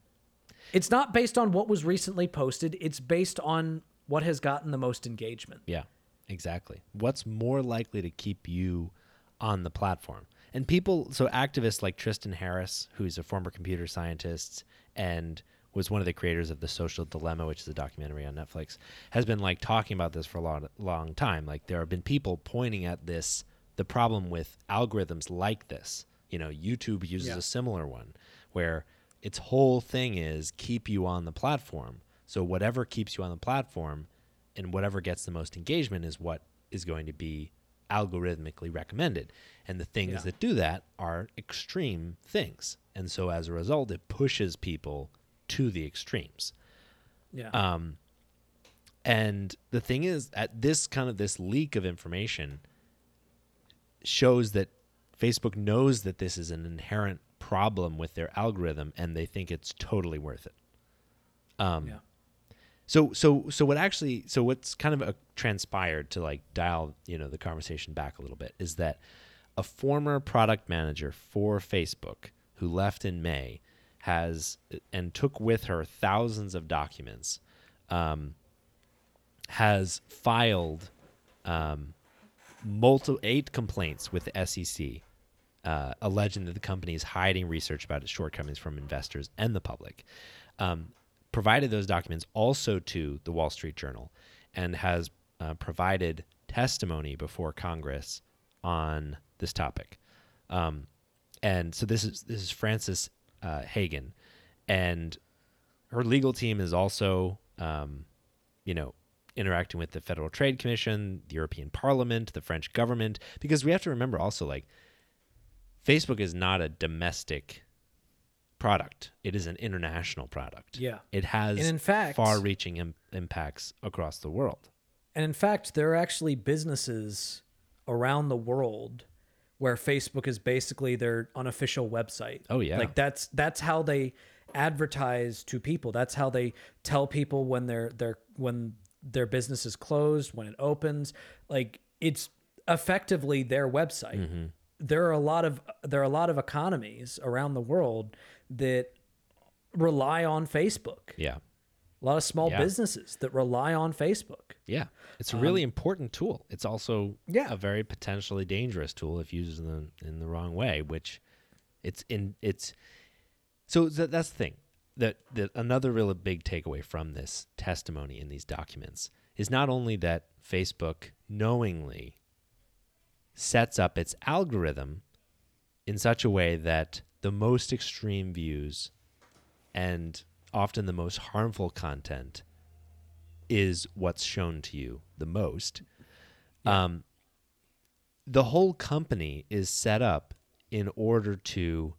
It's not based on what was recently posted, it's based on what has gotten the most engagement. Yeah, exactly. What's more likely to keep you on the platform? And people, so activists like Tristan Harris, who's a former computer scientist and was one of the creators of The Social Dilemma, which is a documentary on Netflix, has been like talking about this for a long, long time. Like there have been people pointing at this, the problem with algorithms like this. You know, YouTube uses Yeah. a similar one where its whole thing is keep you on the platform. So whatever keeps you on the platform and whatever gets the most engagement is what is going to be algorithmically recommended. And the things Yeah. that do that are extreme things. And so as a result, it pushes people to the extremes. Yeah. Um, and the thing is, at this kind of this leak of information shows that Facebook knows that this is an inherent problem with their algorithm, and they think it's totally worth it. Um, yeah. so so so what actually so what's kind of a, transpired to like dial you know the conversation back a little bit is that a former product manager for Facebook who left in May has and took with her thousands of documents um, has filed um, multiple eight complaints with the SEC uh, alleging that the company is hiding research about its shortcomings from investors and the public. Um, provided those documents also to the Wall Street Journal and has uh, provided testimony before Congress on this topic. Um, and so this is this is Frances uh, Haugen, and her legal team is also, um, you know, interacting with the Federal Trade Commission, the European Parliament, the French government, because we have to remember also like Facebook is not a domestic product; it is an international product. Yeah. it has And in fact- far-reaching Im- impacts across the world. And in fact, there are actually businesses around the world where Facebook is basically their unofficial website. Oh, yeah. Like that's that's how they advertise to people. That's how they tell people when their their when their business is closed, when it opens. Like it's effectively their website. Mm-hmm. There are a lot of there are a lot of economies around the world that rely on Facebook. Yeah. A lot of small Yeah. businesses that rely on Facebook. Yeah. It's a really important tool. It's also Um, Yeah. a very potentially dangerous tool if used in the, in the wrong way, which it's in it's so th- that's the thing. That that another really big takeaway from this testimony in these documents is not only that Facebook knowingly sets up its algorithm in such a way that the most extreme views and often the most harmful content is what's shown to you the most. Um, the whole company is set up in order to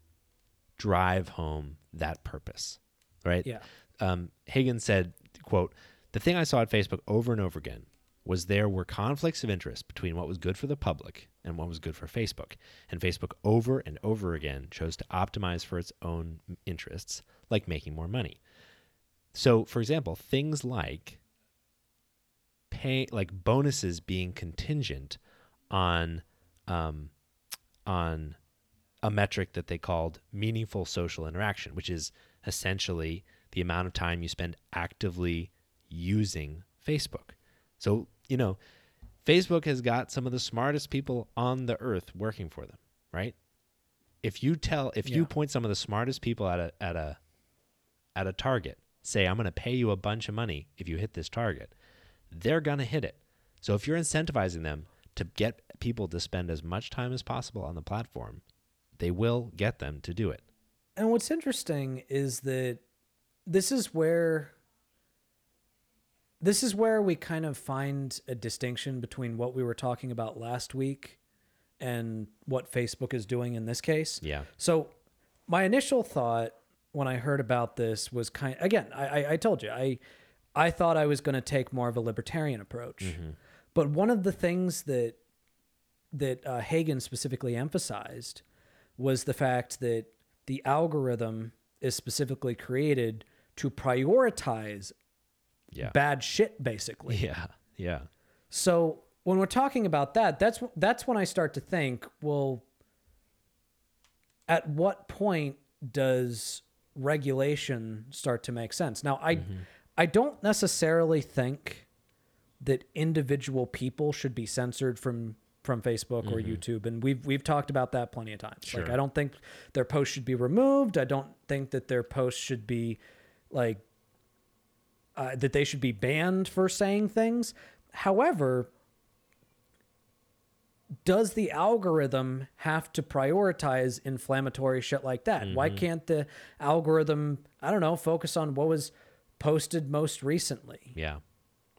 drive home that purpose, right? Yeah. Um, Haugen said, "quote The thing I saw at Facebook over and over again was there were conflicts of interest between what was good for the public and what was good for Facebook, and Facebook over and over again chose to optimize for its own interests, like making more money. So, for example, things like pay like bonuses being contingent on um, on a metric that they called meaningful social interaction, which is essentially the amount of time you spend actively using Facebook. So, you know, Facebook has got some of the smartest people on the earth working for them, right? If you tell if you point some of the smartest people at a at a at a target, say I'm going to pay you a bunch of money if you hit this target, they're going to hit it. So if you're incentivizing them to get people to spend as much time as possible on the platform, they will get them to do it. And what's interesting is that this is where this is where we kind of find a distinction between what we were talking about last week and what Facebook is doing in this case. Yeah. So my initial thought when I heard about this was kind again, I, I, I told you, I I thought I was going to take more of a libertarian approach. But one of the things that that uh, Haugen specifically emphasized was the fact that the algorithm is specifically created to prioritize Yeah. bad shit, basically. Yeah. Yeah. So when we're talking about that, that's that's when I start to think, well, at what point does regulation start to make sense? Now, I I don't necessarily think that individual people should be censored from from Facebook or YouTube, and we've we've talked about that plenty of times. Like, I don't think their posts should be removed. I don't think that their posts should be like uh, that they should be banned for saying things. However, does the algorithm have to prioritize inflammatory shit like that? Why can't the algorithm, I don't know, focus on what was posted most recently? Yeah.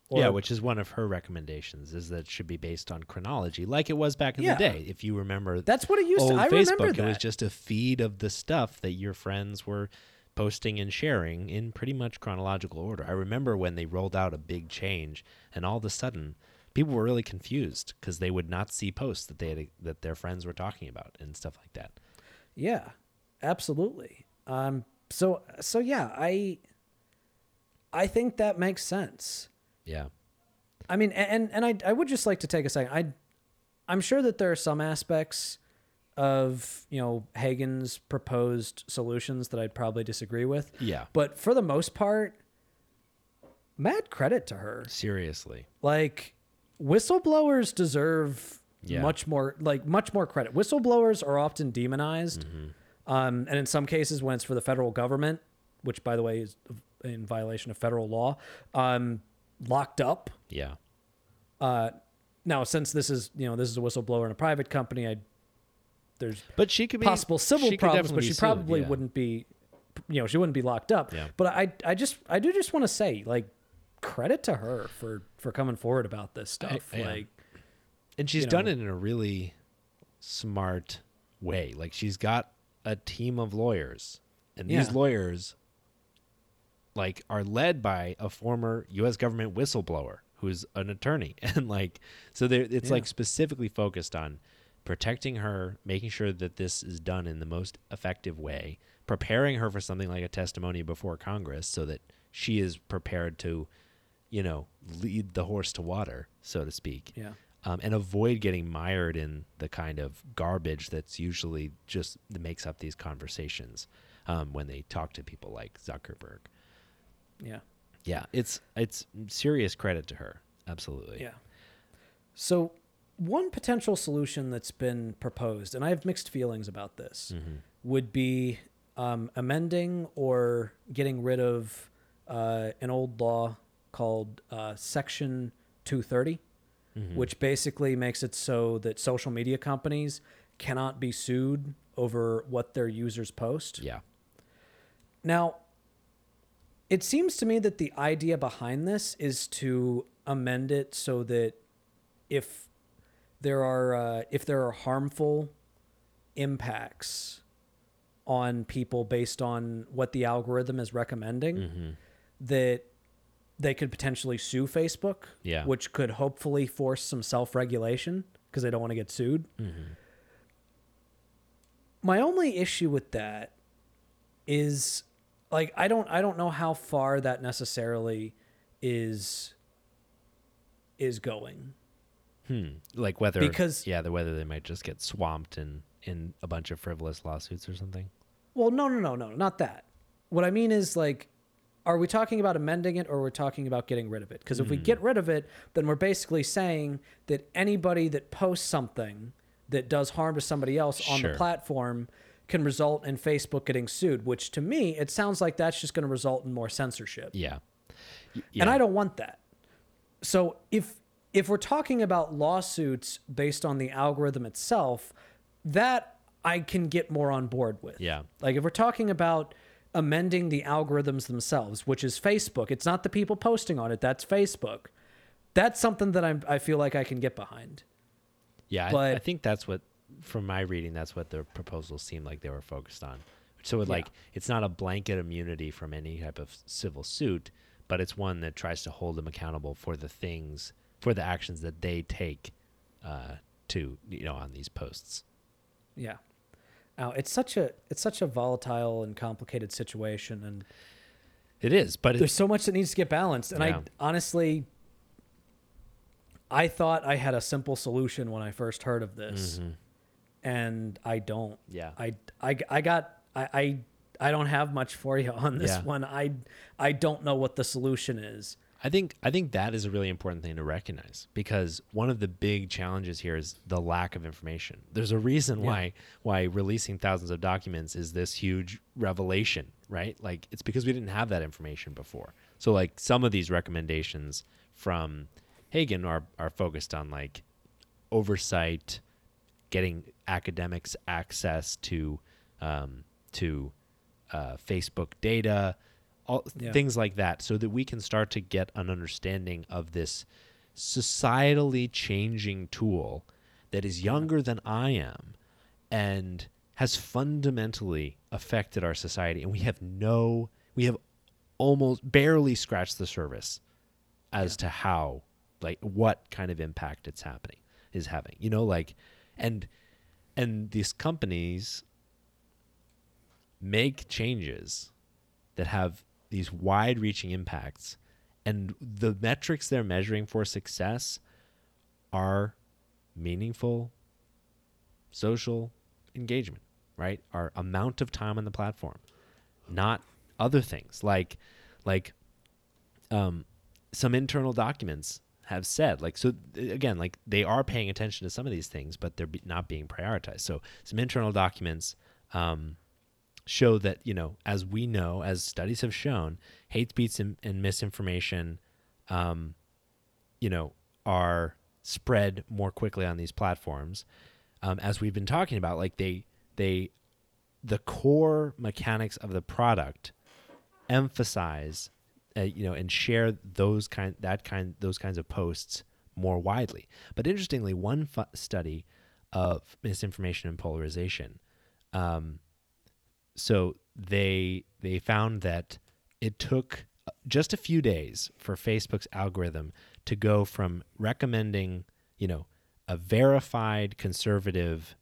Or- yeah, which is one of her recommendations is that it should be based on chronology, like it was back in Yeah. the day. If you remember That's what it used old to. I Facebook, remember it was just a feed of the stuff that your friends were posting and sharing in pretty much chronological order. I remember when they rolled out a big change, and all of a sudden, people were really confused because they would not see posts that they had, that their friends were talking about and stuff like that. Yeah, absolutely. Um, so so yeah, I I think that makes sense. Yeah, I mean, and and I I would just like to take a second. I I'm sure that there are some aspects of you know Haugen's proposed solutions that I'd probably disagree with. yeah, But for the most part, mad credit to her. seriously, Like whistleblowers deserve Yeah. much more like much more credit. Whistleblowers are often demonized. Um, and in some cases when it's for the federal government, which by the way is in violation of federal law, um, locked up. yeah, Uh, now since this is, you know, this is a whistleblower in a private company, I there's but she could be possible civil she problems, but she sued, probably yeah. wouldn't be, you know, she wouldn't be locked up. Yeah. But I, I just, I do just want to say, like, credit to her for for coming forward about this stuff. yeah. Like, and she's you done know. it in a really smart way like she's got a team of lawyers and these lawyers like are led by a former US government whistleblower who's an attorney and like so it's Yeah. like specifically focused on protecting her making sure that this is done in the most effective way preparing her for something like a testimony before Congress so that she is prepared to you know lead the horse to water so to speak yeah, um, and avoid getting mired in the kind of garbage that's usually just that makes up these conversations. um, when they talk to people like Zuckerberg. Yeah. Yeah, it's it's serious credit to her. Absolutely. Yeah. So, one potential solution that's been proposed, and I have mixed feelings about this, Mm-hmm. would be um, amending or getting rid of uh, an old law called uh, Section 230, Mm-hmm. which basically makes it so that social media companies cannot be sued over what their users post. Yeah. Now, it seems to me that the idea behind this is to amend it so that if there are uh, if there are harmful impacts on people based on what the algorithm is recommending, Mm-hmm. that they could potentially sue Facebook, Yeah. which could hopefully force some self-regulation because they don't want to get sued. Mm-hmm. My only issue with that is like I don't I don't know how far that necessarily is is going. Hmm. Like whether Because- yeah, the whether they might just get swamped in in a bunch of frivolous lawsuits or something. Well, no, no, no, no, not that. What I mean is like are we talking about amending it or we're talking about getting rid of it? Because if Hmm. we get rid of it, then we're basically saying that anybody that posts something that does harm to somebody else on Sure. the platform can result in Facebook getting sued, which to me, it sounds like that's just going to result in more censorship. Yeah. Y- and. I don't want that. So if if we're talking about lawsuits based on the algorithm itself, that I can get more on board with. Yeah. Like if we're talking about amending the algorithms themselves, which is Facebook, it's not the people posting on it, that's Facebook. That's something that I'm I feel like I can get behind. Yeah, I, I think that's what, from my reading, that's what the proposals seemed like they were focused on. So, it, Yeah. like, it's not a blanket immunity from any type of civil suit, but it's one that tries to hold them accountable for the things, for the actions that they take, uh, to you know, on these posts. Yeah. Now, it's such a it's such a volatile and complicated situation and It is, but there's so much that needs to get balanced and Yeah. i honestly i thought i had a simple solution when i first heard of this Mhm. And i don't yeah, i i, I got I, I i don't have much for you on this Yeah. one i i don't know what the solution is I think I think that is a really important thing to recognize because one of the big challenges here is the lack of information. There's a reason Yeah. why why releasing thousands of documents is this huge revelation, right? Like it's because we didn't have that information before. So like some of these recommendations from Haugen are are focused on like oversight, getting academics access to um, to uh, Facebook data, all Yeah. things like that, so that we can start to get an understanding of this societally changing tool that is younger than I am and has fundamentally affected our society, and we have no, we have almost barely scratched the surface as to how, like, what kind of impact it's happening is having. You know, like, and and these companies make changes that have these wide reaching impacts and the metrics they're measuring for success are meaningful social engagement right? Our amount of time on the platform not other things. Like like um some internal documents have said like so again like they are paying attention to some of these things but they're not being prioritized. So some internal documents um show that you know as we know as studies have shown hate speech and, and misinformation um you know are spread more quickly on these platforms. Um, as we've been talking about like they they the core mechanics of the product emphasize uh, you know and share those kind that kind those kinds of posts more widely but interestingly one fu- study of misinformation and polarization um, so they they found that it took uh, just a few days for Facebook's algorithm to go from recommending, you know, a verified conservative,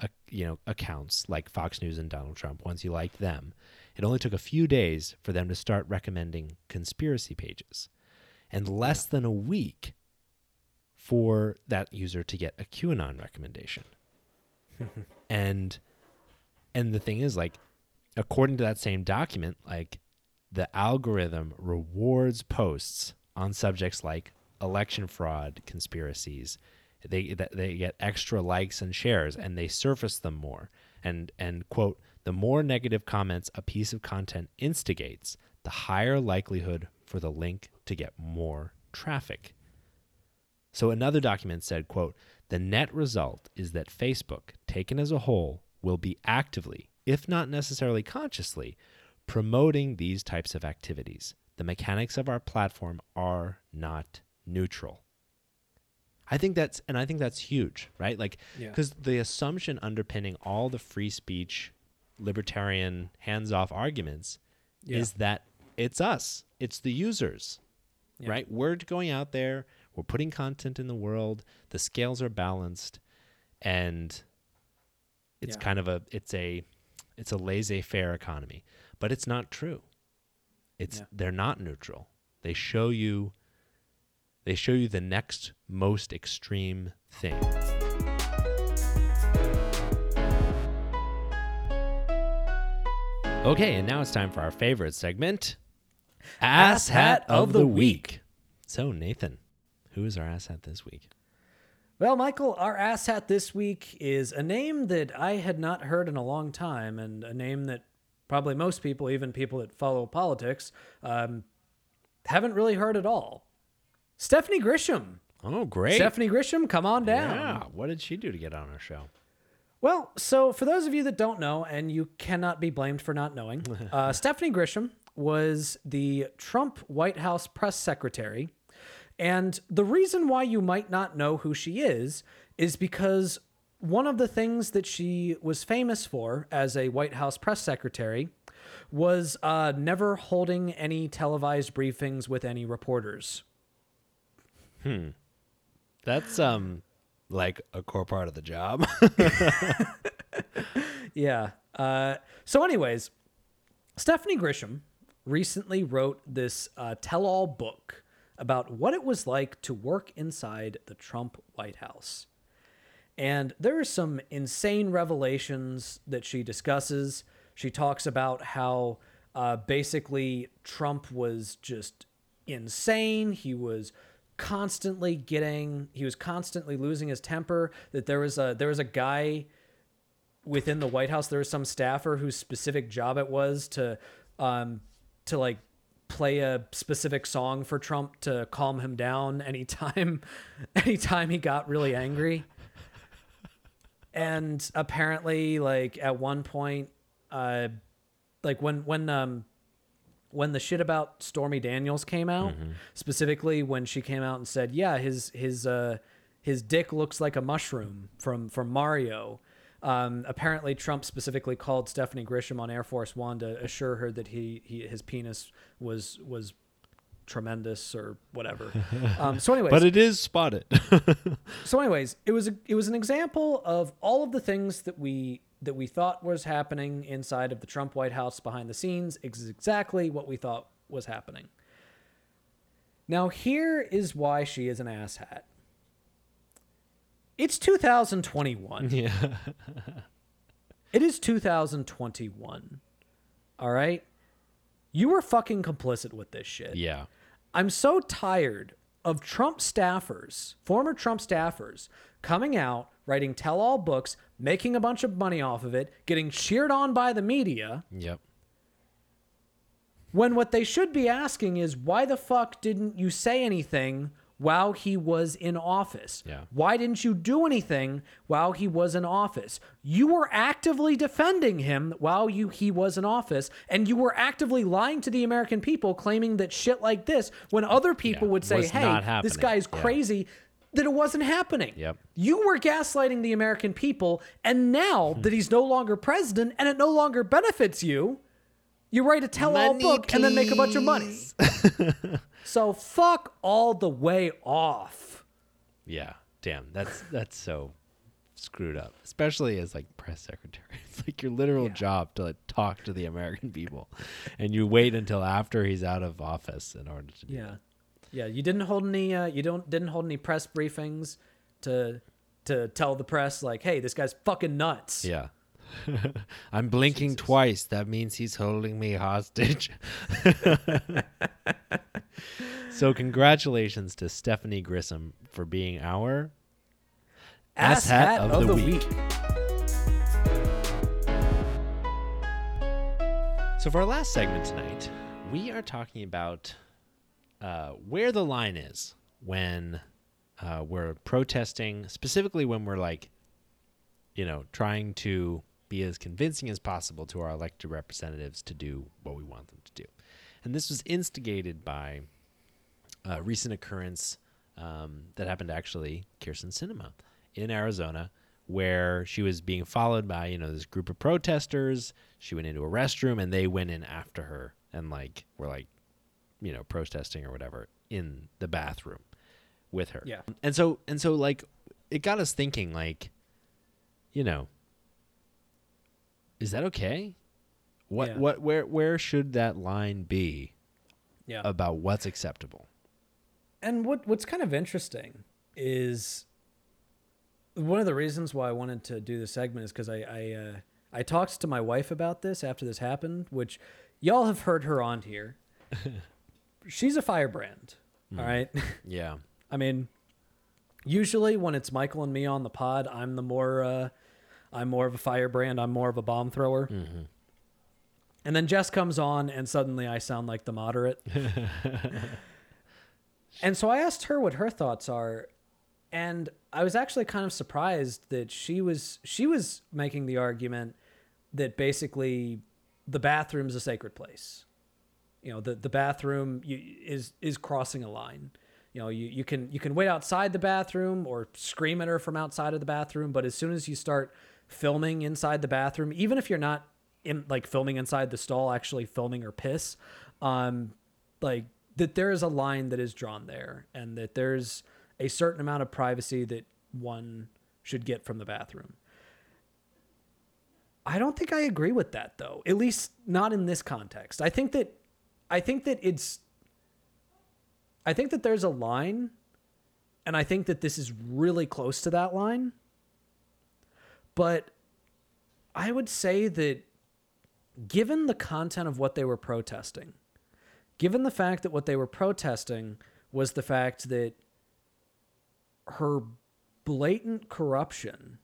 uh, you know, accounts like Fox News and Donald Trump. Once you liked them, it only took a few days for them to start recommending conspiracy pages, and less than a week for that user to get a QAnon recommendation. and and the thing is like according to that same document, like the algorithm rewards posts on subjects like election fraud conspiracies. They they get extra likes and shares, and they surface them more. And and quote, the more negative comments a piece of content instigates, the higher likelihood for the link to get more traffic. So another document said, quote, the net result is that Facebook, taken as a whole, will be actively, if not necessarily consciously, promoting these types of activities. The mechanics of our platform are not neutral. I think that's and I think that's huge, right? Like Yeah. cuz the assumption underpinning all the free speech libertarian hands-off arguments Yeah. is that it's us, it's the users. Yeah. Right? We're going out there, we're putting content in the world, the scales are balanced and it's Yeah. kind of a it's a it's a laissez-faire economy, but it's not true. It's they're not neutral. They show you they show you the next most extreme thing. Okay, and now it's time for our favorite segment, Ass Hat of the Week. So, Nathan, who is our ass hat this week? Well, Michael, our ass hat this week is a name that I had not heard in a long time, and a name that probably most people, even people that follow politics, um, haven't really heard at all. Stephanie Grisham. Oh, great. Stephanie Grisham, come on down. Yeah. What did she do to get on our show? Well, so for those of you that don't know, and you cannot be blamed for not knowing, uh, Stephanie Grisham was the Trump White House press secretary. And the reason why you might not know who she is is because one of the things that she was famous for as a White House press secretary was uh, never holding any televised briefings with any reporters. Hmm. That's um like a core part of the job. Yeah. Uh, so, anyways, Stephanie Grisham recently wrote this uh, tell all book about what it was like to work inside the Trump White House. And there are some insane revelations that she discusses. She talks about how uh, basically Trump was just insane. He was constantly getting he was constantly losing his temper that there was a there was a guy within the White House, there was some staffer whose specific job it was to, um, to like play a specific song for Trump to calm him down anytime, anytime he got really angry. And apparently, like at one point, uh, like when when um when the shit about Stormy Daniels came out, specifically when she came out and said, "Yeah, his his uh his dick looks like a mushroom from from Mario." Um, apparently, Trump specifically called Stephanie Grisham on Air Force One to assure her that he, he his penis was was tremendous or whatever. Um, so, anyways, but it is spotted. so anyways it was a, it was an example of all of the things that we that we thought was happening inside of the Trump White House behind the scenes is exactly what we thought was happening. Now here is why she is an asshat. It's 2021. yeah. It is 2021. All right? You were fucking complicit with this shit. Yeah. I'm so tired of Trump staffers, former Trump staffers, coming out, writing tell all books, making a bunch of money off of it, getting cheered on by the media, Yep. when what they should be asking is why the fuck didn't you say anything while he was in office? Yeah. Why didn't you do anything while he was in office? You were actively defending him while you he was in office, and you were actively lying to the American people, claiming that shit like this, when other people Yeah, would say, "Hey, this happening." guy's Yeah. crazy." That it wasn't happening. Yep. You were gaslighting the American people, and now Hmm. that he's no longer president and it no longer benefits you, you write a tell all Money, book and then make a bunch of money. so fuck all the way off. Yeah. Damn. That's that's so screwed up. Especially as like press secretary. It's like your literal job to like, talk to the American people. And you wait until after he's out of office in order to do Yeah. that. Yeah, you didn't hold any uh, you don't didn't hold any press briefings to to tell the press like, "Hey, this guy's fucking nuts." Yeah. I'm blinking Jesus. twice. That means he's holding me hostage. so, congratulations to Stephanie Grisham for being our Ass hat of, the, week. So, for our last segment tonight, we are talking about uh, where the line is when uh, we're protesting, specifically when we're like, you know, trying to be as convincing as possible to our elected representatives to do what we want them to do. And this was instigated by a recent occurrence um, that happened actually Kyrsten Sinema in Arizona, where she was being followed by you know this group of protesters. She went into a restroom and they went in after her and like were like, you know, protesting or whatever in the bathroom with her. Yeah. And so and so like it got us thinking like, you know, is that okay? What Yeah. what where where should that line be Yeah. about what's acceptable? And what what's kind of interesting is one of the reasons why I wanted to do this segment is because I I, uh, I talked to my wife about this after this happened, which y'all have heard her on here. She's a firebrand. all right. Yeah. I mean, usually when it's Michael and me on the pod, I'm the more uh, I'm more of a firebrand. I'm more of a bomb thrower. Mm-hmm. And then Jess comes on, and suddenly I sound like the moderate. and so I asked her what her thoughts are, and I was actually kind of surprised that she was she was making the argument that basically the bathroom's a sacred place. You know, the the bathroom you, is is crossing a line. You know, you, you can you can wait outside the bathroom or scream at her from outside of the bathroom, but as soon as you start filming inside the bathroom, even if you're not in like filming inside the stall, actually filming her piss, um, like that there is a line that is drawn there, and that there's a certain amount of privacy that one should get from the bathroom. I don't think I agree with that though. At least not in this context. I think that I think that it's I think that there's a line and I think that this is really close to that line. But I would say that given the content of what they were protesting, given the fact that what they were protesting was the fact that her blatant corruption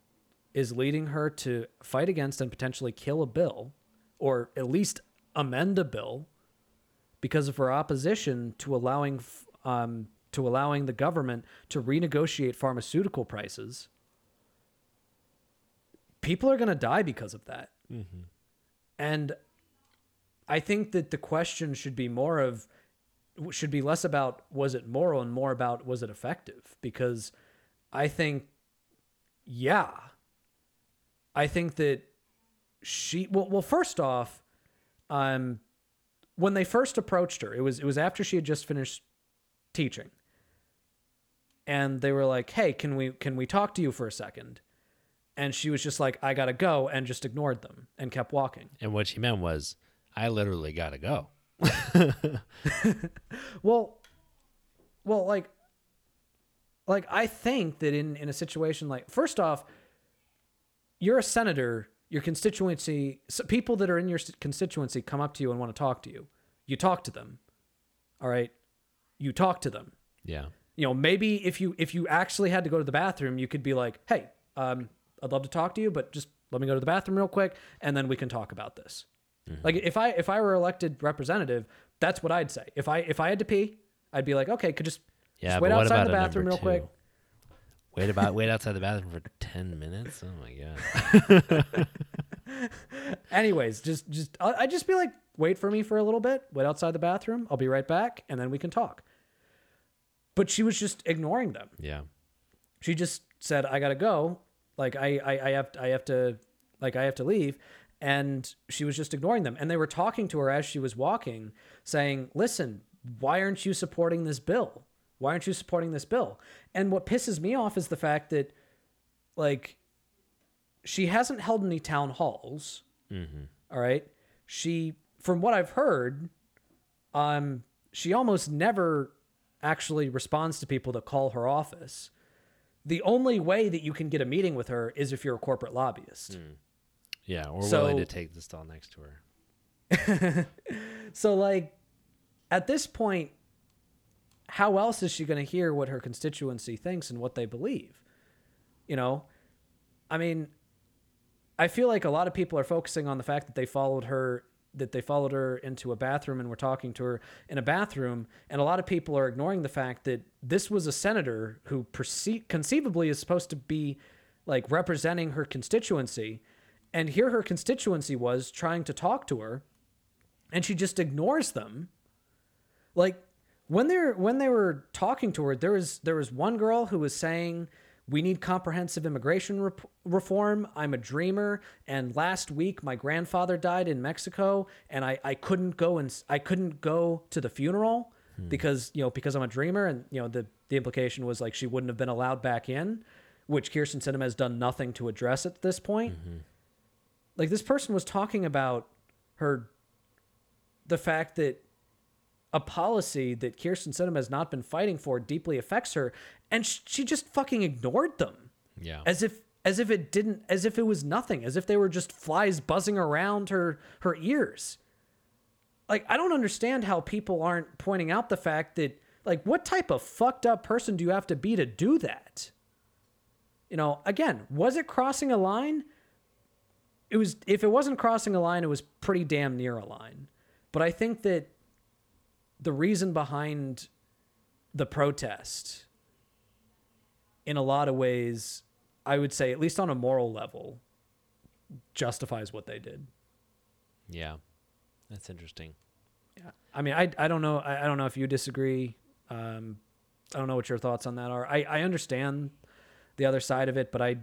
is leading her to fight against and potentially kill a bill, or at least amend a bill, because of her opposition to allowing um, to allowing the government to renegotiate pharmaceutical prices. People are going to die because of that, and I think that the question should be more of should be less about was it moral and more about was it effective? Because I think yeah. I think that she well well first off um when they first approached her it was it was after she had just finished teaching and they were like hey can we can we talk to you for a second and she was just like I got to go and just ignored them and kept walking And what she meant was, I literally gotta go. Well, well, like, like I think that in in a situation like, first off, you're a senator. Your constituency, so people that are in your constituency, come up to you and want to talk to you. You talk to them. All right, you talk to them. Yeah. You know, maybe if you if you actually had to go to the bathroom, you could be like, "Hey, um, I'd love to talk to you, but just let me go to the bathroom real quick, and then we can talk about this." Like if I if I were elected representative, that's what I'd say. If I if I had to pee, I'd be like, okay, could just, Yeah. just wait outside the bathroom real quick. Wait about wait outside the bathroom for ten minutes. Oh my god. Anyways, just just I- I'd just be like, wait for me for a little bit, wait outside the bathroom. I'll be right back, and then we can talk. But she was just ignoring them. yeah. She just said, I gotta go. Like I I, I have I have to like I have to leave. And she was just ignoring them. And they were talking to her as she was walking, saying, Listen, why aren't you supporting this bill? Why aren't you supporting this bill? And what pisses me off is the fact that, like, she hasn't held any town halls. all right. She, from what I've heard, um, she almost never actually responds to people that call her office. The only way that you can get a meeting with her is if you're a corporate lobbyist. Yeah, or So- willing to take the stall next to her. so like at this point how else is she going to hear what her constituency thinks and what they believe? You know? I mean i feel like a lot of people are focusing on the fact that they followed her that they followed her into a bathroom and were talking to her in a bathroom and a lot of people are ignoring the fact that this was a senator who perce- conceivably is supposed to be like representing her constituency and here her constituency was trying to talk to her and she just ignores them. Like when they're when they were talking to her there was there was one girl who was saying we need comprehensive immigration rep- reform. I'm a dreamer. And last week my grandfather died in mexico and i i couldn't go and i couldn't go to the funeral hmm. because you know because i'm a dreamer. And you know the the implication was like she wouldn't have been allowed back in which kyrsten sinema has done nothing to address at this point. Mm-hmm. Like this person was talking about her the fact that a policy that Kyrsten Sinema has not been fighting for deeply affects her, and she just fucking ignored them Yeah. as if as if it didn't, as if it was nothing, as if they were just flies buzzing around her her ears. Like I don't understand how people aren't pointing out the fact that like what type of fucked up person do you have to be to do that? You know, again, was it crossing a line? It was if it wasn't crossing a line, it was pretty damn near a line. But I think that the reason behind the protest in a lot of ways i would say at least on a moral level justifies what they did yeah. That's interesting. yeah i mean i, I don't know I, I don't know if you disagree um, i don't know what your thoughts on that are I, I understand the other side of it but i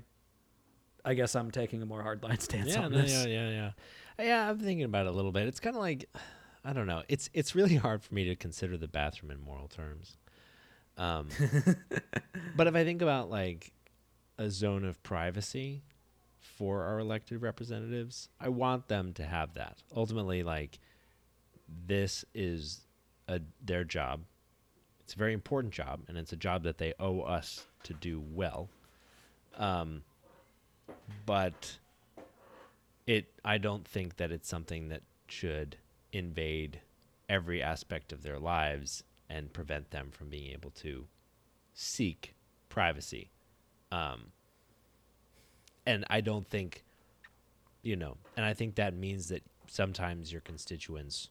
i guess i'm taking a more hardline stance yeah, on no, this yeah, yeah, yeah. Yeah, I'm thinking about it a little bit. It's kind of like I don't know. It's it's really hard for me to consider the bathroom in moral terms. Um, but if I think about like a zone of privacy for our elected representatives, I want them to have that. Ultimately, like this is a their job. It's a very important job, and it's a job that they owe us to do well. Um, but it I don't think that it's something that should invade every aspect of their lives and prevent them from being able to seek privacy. Um, and I don't think, you know, and I think that means that sometimes your constituents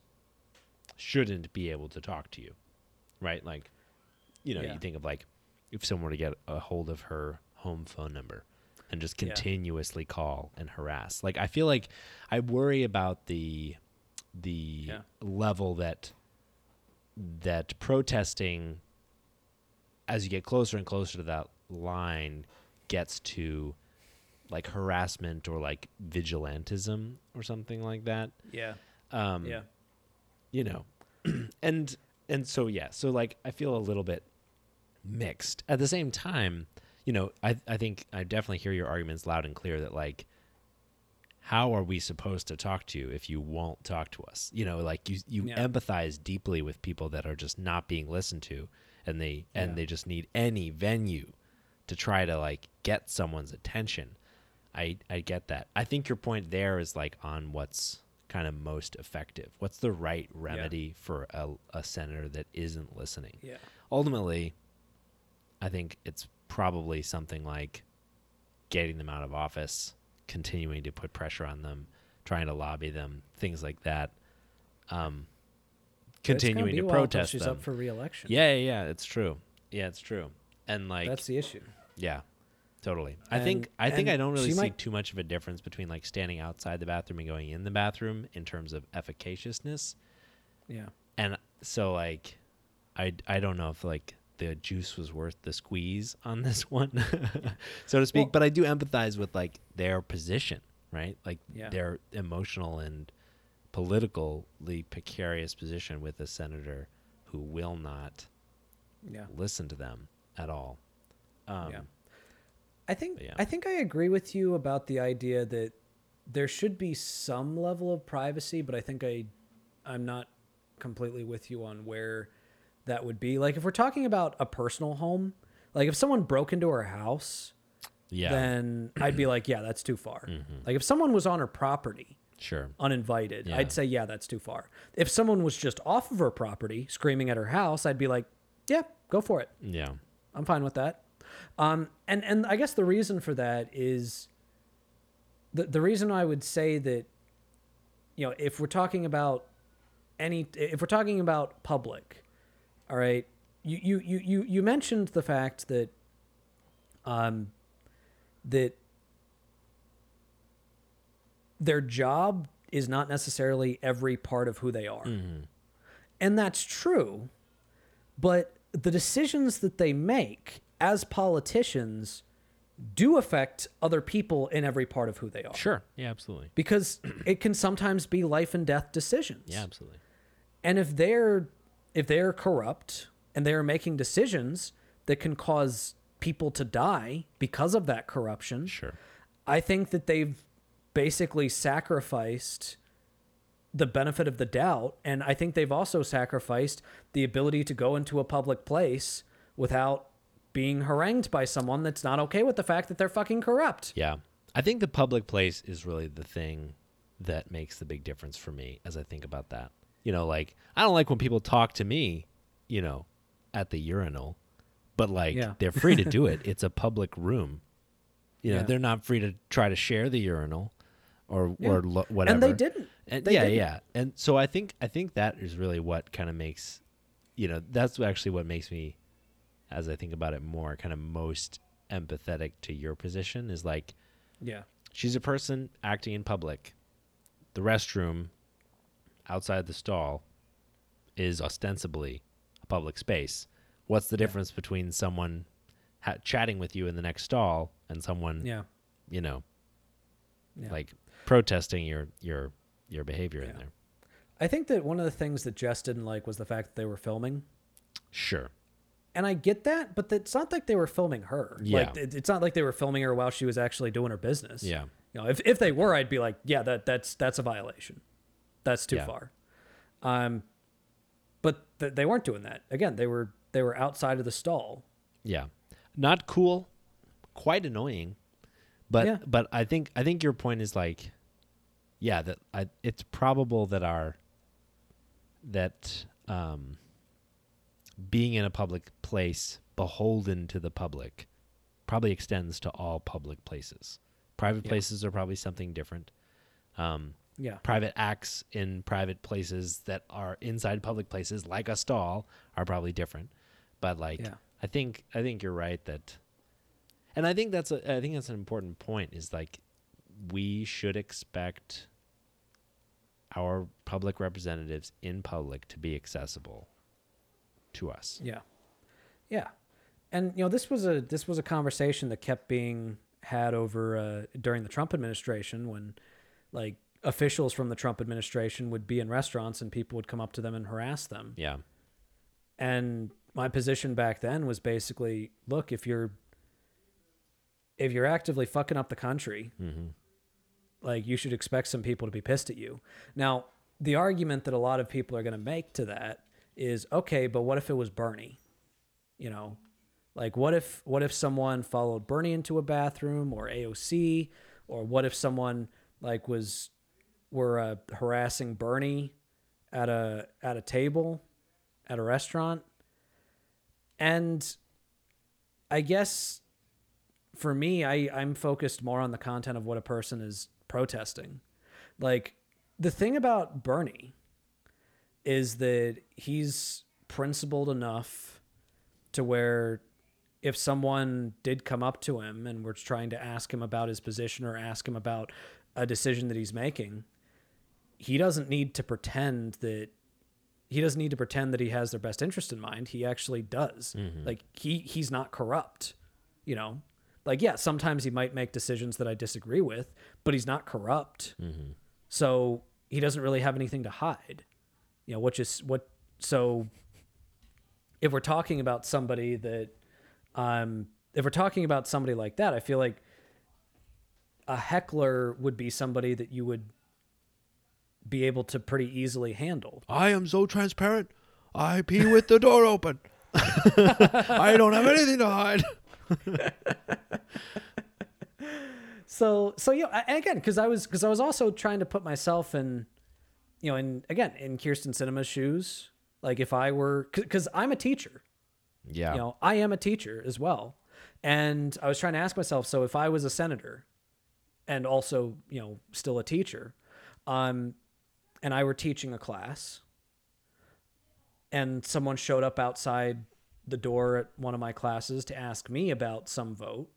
shouldn't be able to talk to you, right? Like, you know, Yeah. you think of like if someone were to get a hold of her home phone number and just Yeah. continuously call and harass. Like, I feel like I worry about the the Yeah. level that that protesting as you get closer and closer to that line gets to like harassment or like vigilantism or something like that. Yeah. Um yeah. you know and and so yeah. So like i feel a little bit mixed. At the same time you know i i think i definitely hear your arguments loud and clear that like how are we supposed to talk to you if you won't talk to us? You know like you you Yeah. empathize deeply with people that are just not being listened to and they and Yeah. they just need any venue to try to like get someone's attention. I i get that. I think your point there is like on what's kind of most effective. What's the right remedy for a, a senator that isn't listening? Yeah. Ultimately i think it's probably something like getting them out of office continuing to put pressure on them trying to lobby them things like that. Um But it's gonna continuing to protest she's them. up for reelection. Yeah yeah yeah it's true. Yeah it's true. And like that's the issue. Yeah, totally. I think I think I don't really see might- too much of a difference between like standing outside the bathroom and going in the bathroom in terms of efficaciousness. yeah. And so like I I don't know if like the juice was worth the squeeze on this one, so to speak. Well- but I do empathize with like their position, right? Like Yeah. their emotional and politically precarious position with a senator who will not yeah listen to them at all. Um, Yeah. I think yeah. I think I agree with you about the idea that there should be some level of privacy, but I think I I'm not completely with you on where that would be. Like if we're talking about a personal home, like if someone broke into her house Yeah. then I'd be like, yeah, that's too far. Mhm. Like if someone was on her property Sure. uninvited, Yeah. I'd say, yeah, that's too far. If someone was just off of her property screaming at her house, I'd be like, yeah, go for it. Yeah. I'm fine with that. Um, and and I guess the reason for that is the the reason I would say that you know if we're talking about any if we're talking about public, all right, you you you you, you mentioned the fact that um that their job is not necessarily every part of who they are. Mm-hmm. And that's true. But the decisions that they make as politicians do affect other people in every part of who they are. Sure. Yeah, absolutely. Because it can sometimes be life and death decisions. Yeah, absolutely. And if they're if they're corrupt and they're making decisions that can cause people to die because of that corruption, Sure. I think that they've basically sacrificed the benefit of the doubt. And I think they've also sacrificed the ability to go into a public place without being harangued by someone that's not okay with the fact that they're fucking corrupt. Yeah. I think the public place is really the thing that makes the big difference for me as I think about that. You know, like I don't like when people talk to me, you know, at the urinal, but like Yeah. they're free to do it. It's a public room. You know, Yeah. they're not free to try to share the urinal or Yeah. or lo- whatever. And they didn't. And They yeah, didn't. yeah. And so I think I think that is really what kind of makes you know, that's actually what makes me as I think about it more kind of most empathetic to your position is like Yeah. she's a person acting in public. The restroom outside the stall is ostensibly a public space. What's the Yeah. difference between someone ha- chatting with you in the next stall and someone, Yeah. you know, Yeah. like protesting your your your behavior in there? I think that one of the things that Jess didn't like was the fact that they were filming. Sure. And I get that, but it's not like they were filming her. Yeah. it- it's not like they were filming her while she was actually doing her business. Yeah. You know, if if they were, I'd be like, yeah, that that's that's a violation. That's too Yeah. far. Um, but th- they weren't doing that. Again, they were they were outside of the stall. Yeah. Not cool, quite annoying. But Yeah. but I think I think your point is like yeah, that I, it's probable that our that um being in a public place beholden to the public probably extends to all public places. Private Yeah. places are probably something different. Um Yeah. private acts in private places that are inside public places like a stall are probably different but like Yeah. i think i think you're right that and i think that's a i think that's an important point is like we should expect our public representatives in public to be accessible to us Yeah. Yeah. And you know, this was a this was a conversation that kept being had over uh, during the Trump administration when like officials from the Trump administration would be in restaurants and people would come up to them and harass them. yeah And my position back then was basically, look, if you're if you're actively fucking up the country, mm-hmm. like you should expect some people to be pissed at you. Now, the argument that a lot of people are going to make to that is, okay, but what if it was Bernie? You know, like what if what if someone followed Bernie into a bathroom or AOC, or what if someone like was were uh, harassing Bernie at a at a table at a restaurant? And I guess for me, I, I'm focused more on the content of what a person is protesting. Like the thing about Bernie is that he's principled enough to where if someone did come up to him and were trying to ask him about his position or ask him about a decision that he's making, he doesn't need to pretend that he doesn't need to pretend that he has their best interest in mind. He actually does. Like he he's not corrupt, you know. Like yeah, sometimes he might make decisions that I disagree with, but he's not corrupt. Mm-hmm. So he doesn't really have anything to hide. You know, which is what so if we're talking about somebody that um if we're talking about somebody like that, I feel like a heckler would be somebody that you would be able to pretty easily handle. i am so transparent i pee with the door open i don't have anything to hide so so you know, and again, because I was because I was also trying to put myself in, you know, in again in Kyrsten Sinema's shoes. Like if I were, because I'm a teacher, Yeah. you know, I am a teacher as well, and I was trying to ask myself, so if I was a senator, and also you know still a teacher, um, and I were teaching a class, and someone showed up outside the door at one of my classes to ask me about some vote,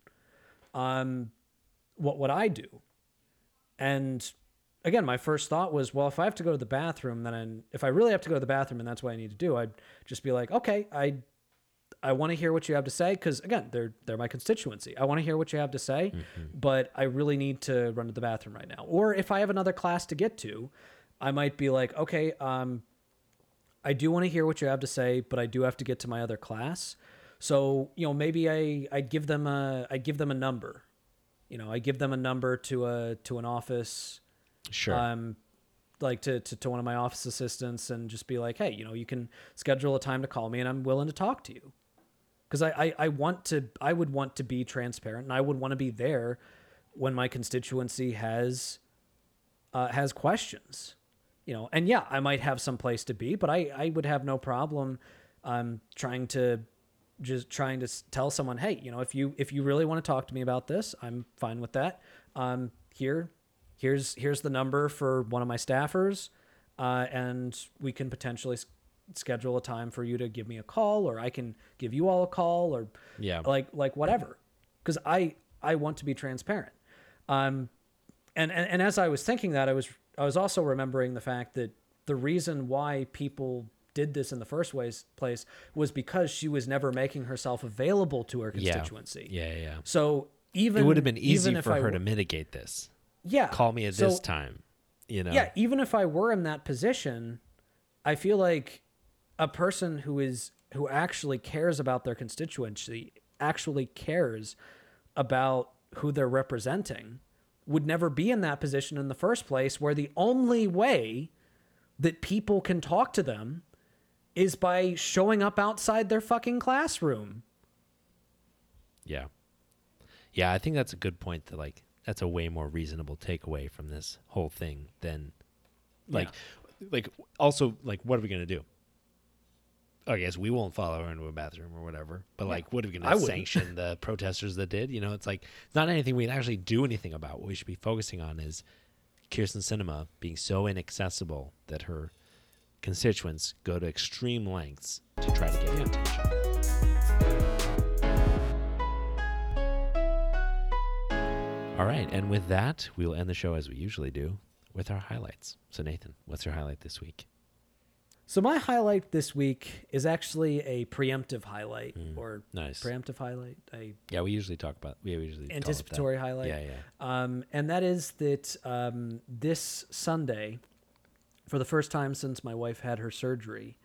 um, what would I do? And again, my first thought was, well, if I have to go to the bathroom, then I'm, if I really have to go to the bathroom and that's what I need to do, I'd just be like, okay, I I want to hear what you have to say because again, they're they're my constituency. I want to hear what you have to say, but I really need to run to the bathroom right now. Or if I have another class to get to, I might be like, okay, um, I do want to hear what you have to say, but I do have to get to my other class. So you know, maybe I I give them a I give them a number. You know, I give them a number to a to an office Sure. um, like to, to, to one of my office assistants and just be like, hey, you know, you can schedule a time to call me and I'm willing to talk to you. Because I, I, I want to, I would want to be transparent and I would want to be there when my constituency has, uh, has questions, you know, and yeah, I might have some place to be, but I, I would have no problem, um, trying to just trying to tell someone, hey, you know, if you if you really want to talk to me about this, I'm fine with that. Um, here, here's here's the number for one of my staffers, uh, and we can potentially s- schedule a time for you to give me a call, or I can give you all a call, or Yeah. like like whatever, because I I want to be transparent. Um, and, and and as I was thinking that, I was I was also remembering the fact that the reason why people did this in the first ways, place was because she was never making herself available to her constituency. Yeah. Yeah. yeah. So even It would have been easy for I her to mitigate this. yeah Call me at So- this time. You know. yeah, even if I were in that position, I feel like a person who is who actually cares about their constituency, actually cares about who they're representing, would never be in that position in the first place where the only way that people can talk to them is by showing up outside their fucking classroom. Yeah. Yeah, I think that's a good point that like that's a way more reasonable takeaway from this whole thing than like like also like what are we gonna do? I guess we won't follow her into a bathroom or whatever. But like what are we gonna sanction the protesters that did? You know, it's like it's not anything we can actually do anything about. What we should be focusing on is Kyrsten Sinema being so inaccessible that her constituents go to extreme lengths to try to get her attention. All right, and with that, we will end the show as we usually do with our highlights. So, Nathan, what's your highlight this week? So my highlight this week is actually a preemptive highlight or Nice. preemptive highlight. I Yeah, we usually talk about we usually call it that. anticipatory highlight. Yeah, yeah. Um, and that is that um, this Sunday, for the first time since my wife had her surgery,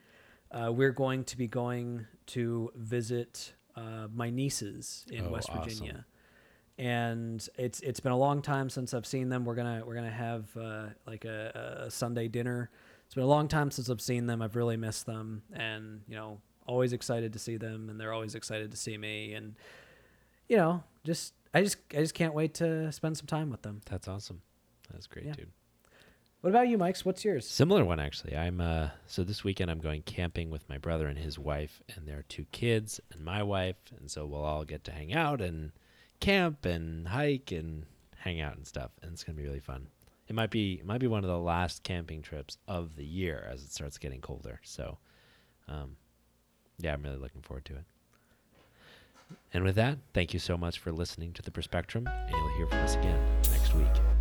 uh, we're going to be going to visit uh, my nieces in Oh, West awesome. Virginia. And it's it's been a long time since I've seen them. We're gonna we're gonna have uh, like a, a Sunday dinner. It's been a long time since I've seen them. I've really missed them, and you know, always excited to see them, and they're always excited to see me. And you know, just I just I just can't wait to spend some time with them. That's awesome. That's great, Yeah. dude. What about you, Mike's? What's yours? Similar one actually. I'm uh so this weekend I'm going camping with my brother and his wife and their two kids and my wife and so we'll all get to hang out and camp and hike and hang out and stuff and it's going to be really fun. It might be it might be one of the last camping trips of the year as it starts getting colder. So um yeah, I'm really looking forward to it. And with that, thank you so much for listening to the Perspectrum and you'll hear from us again next week.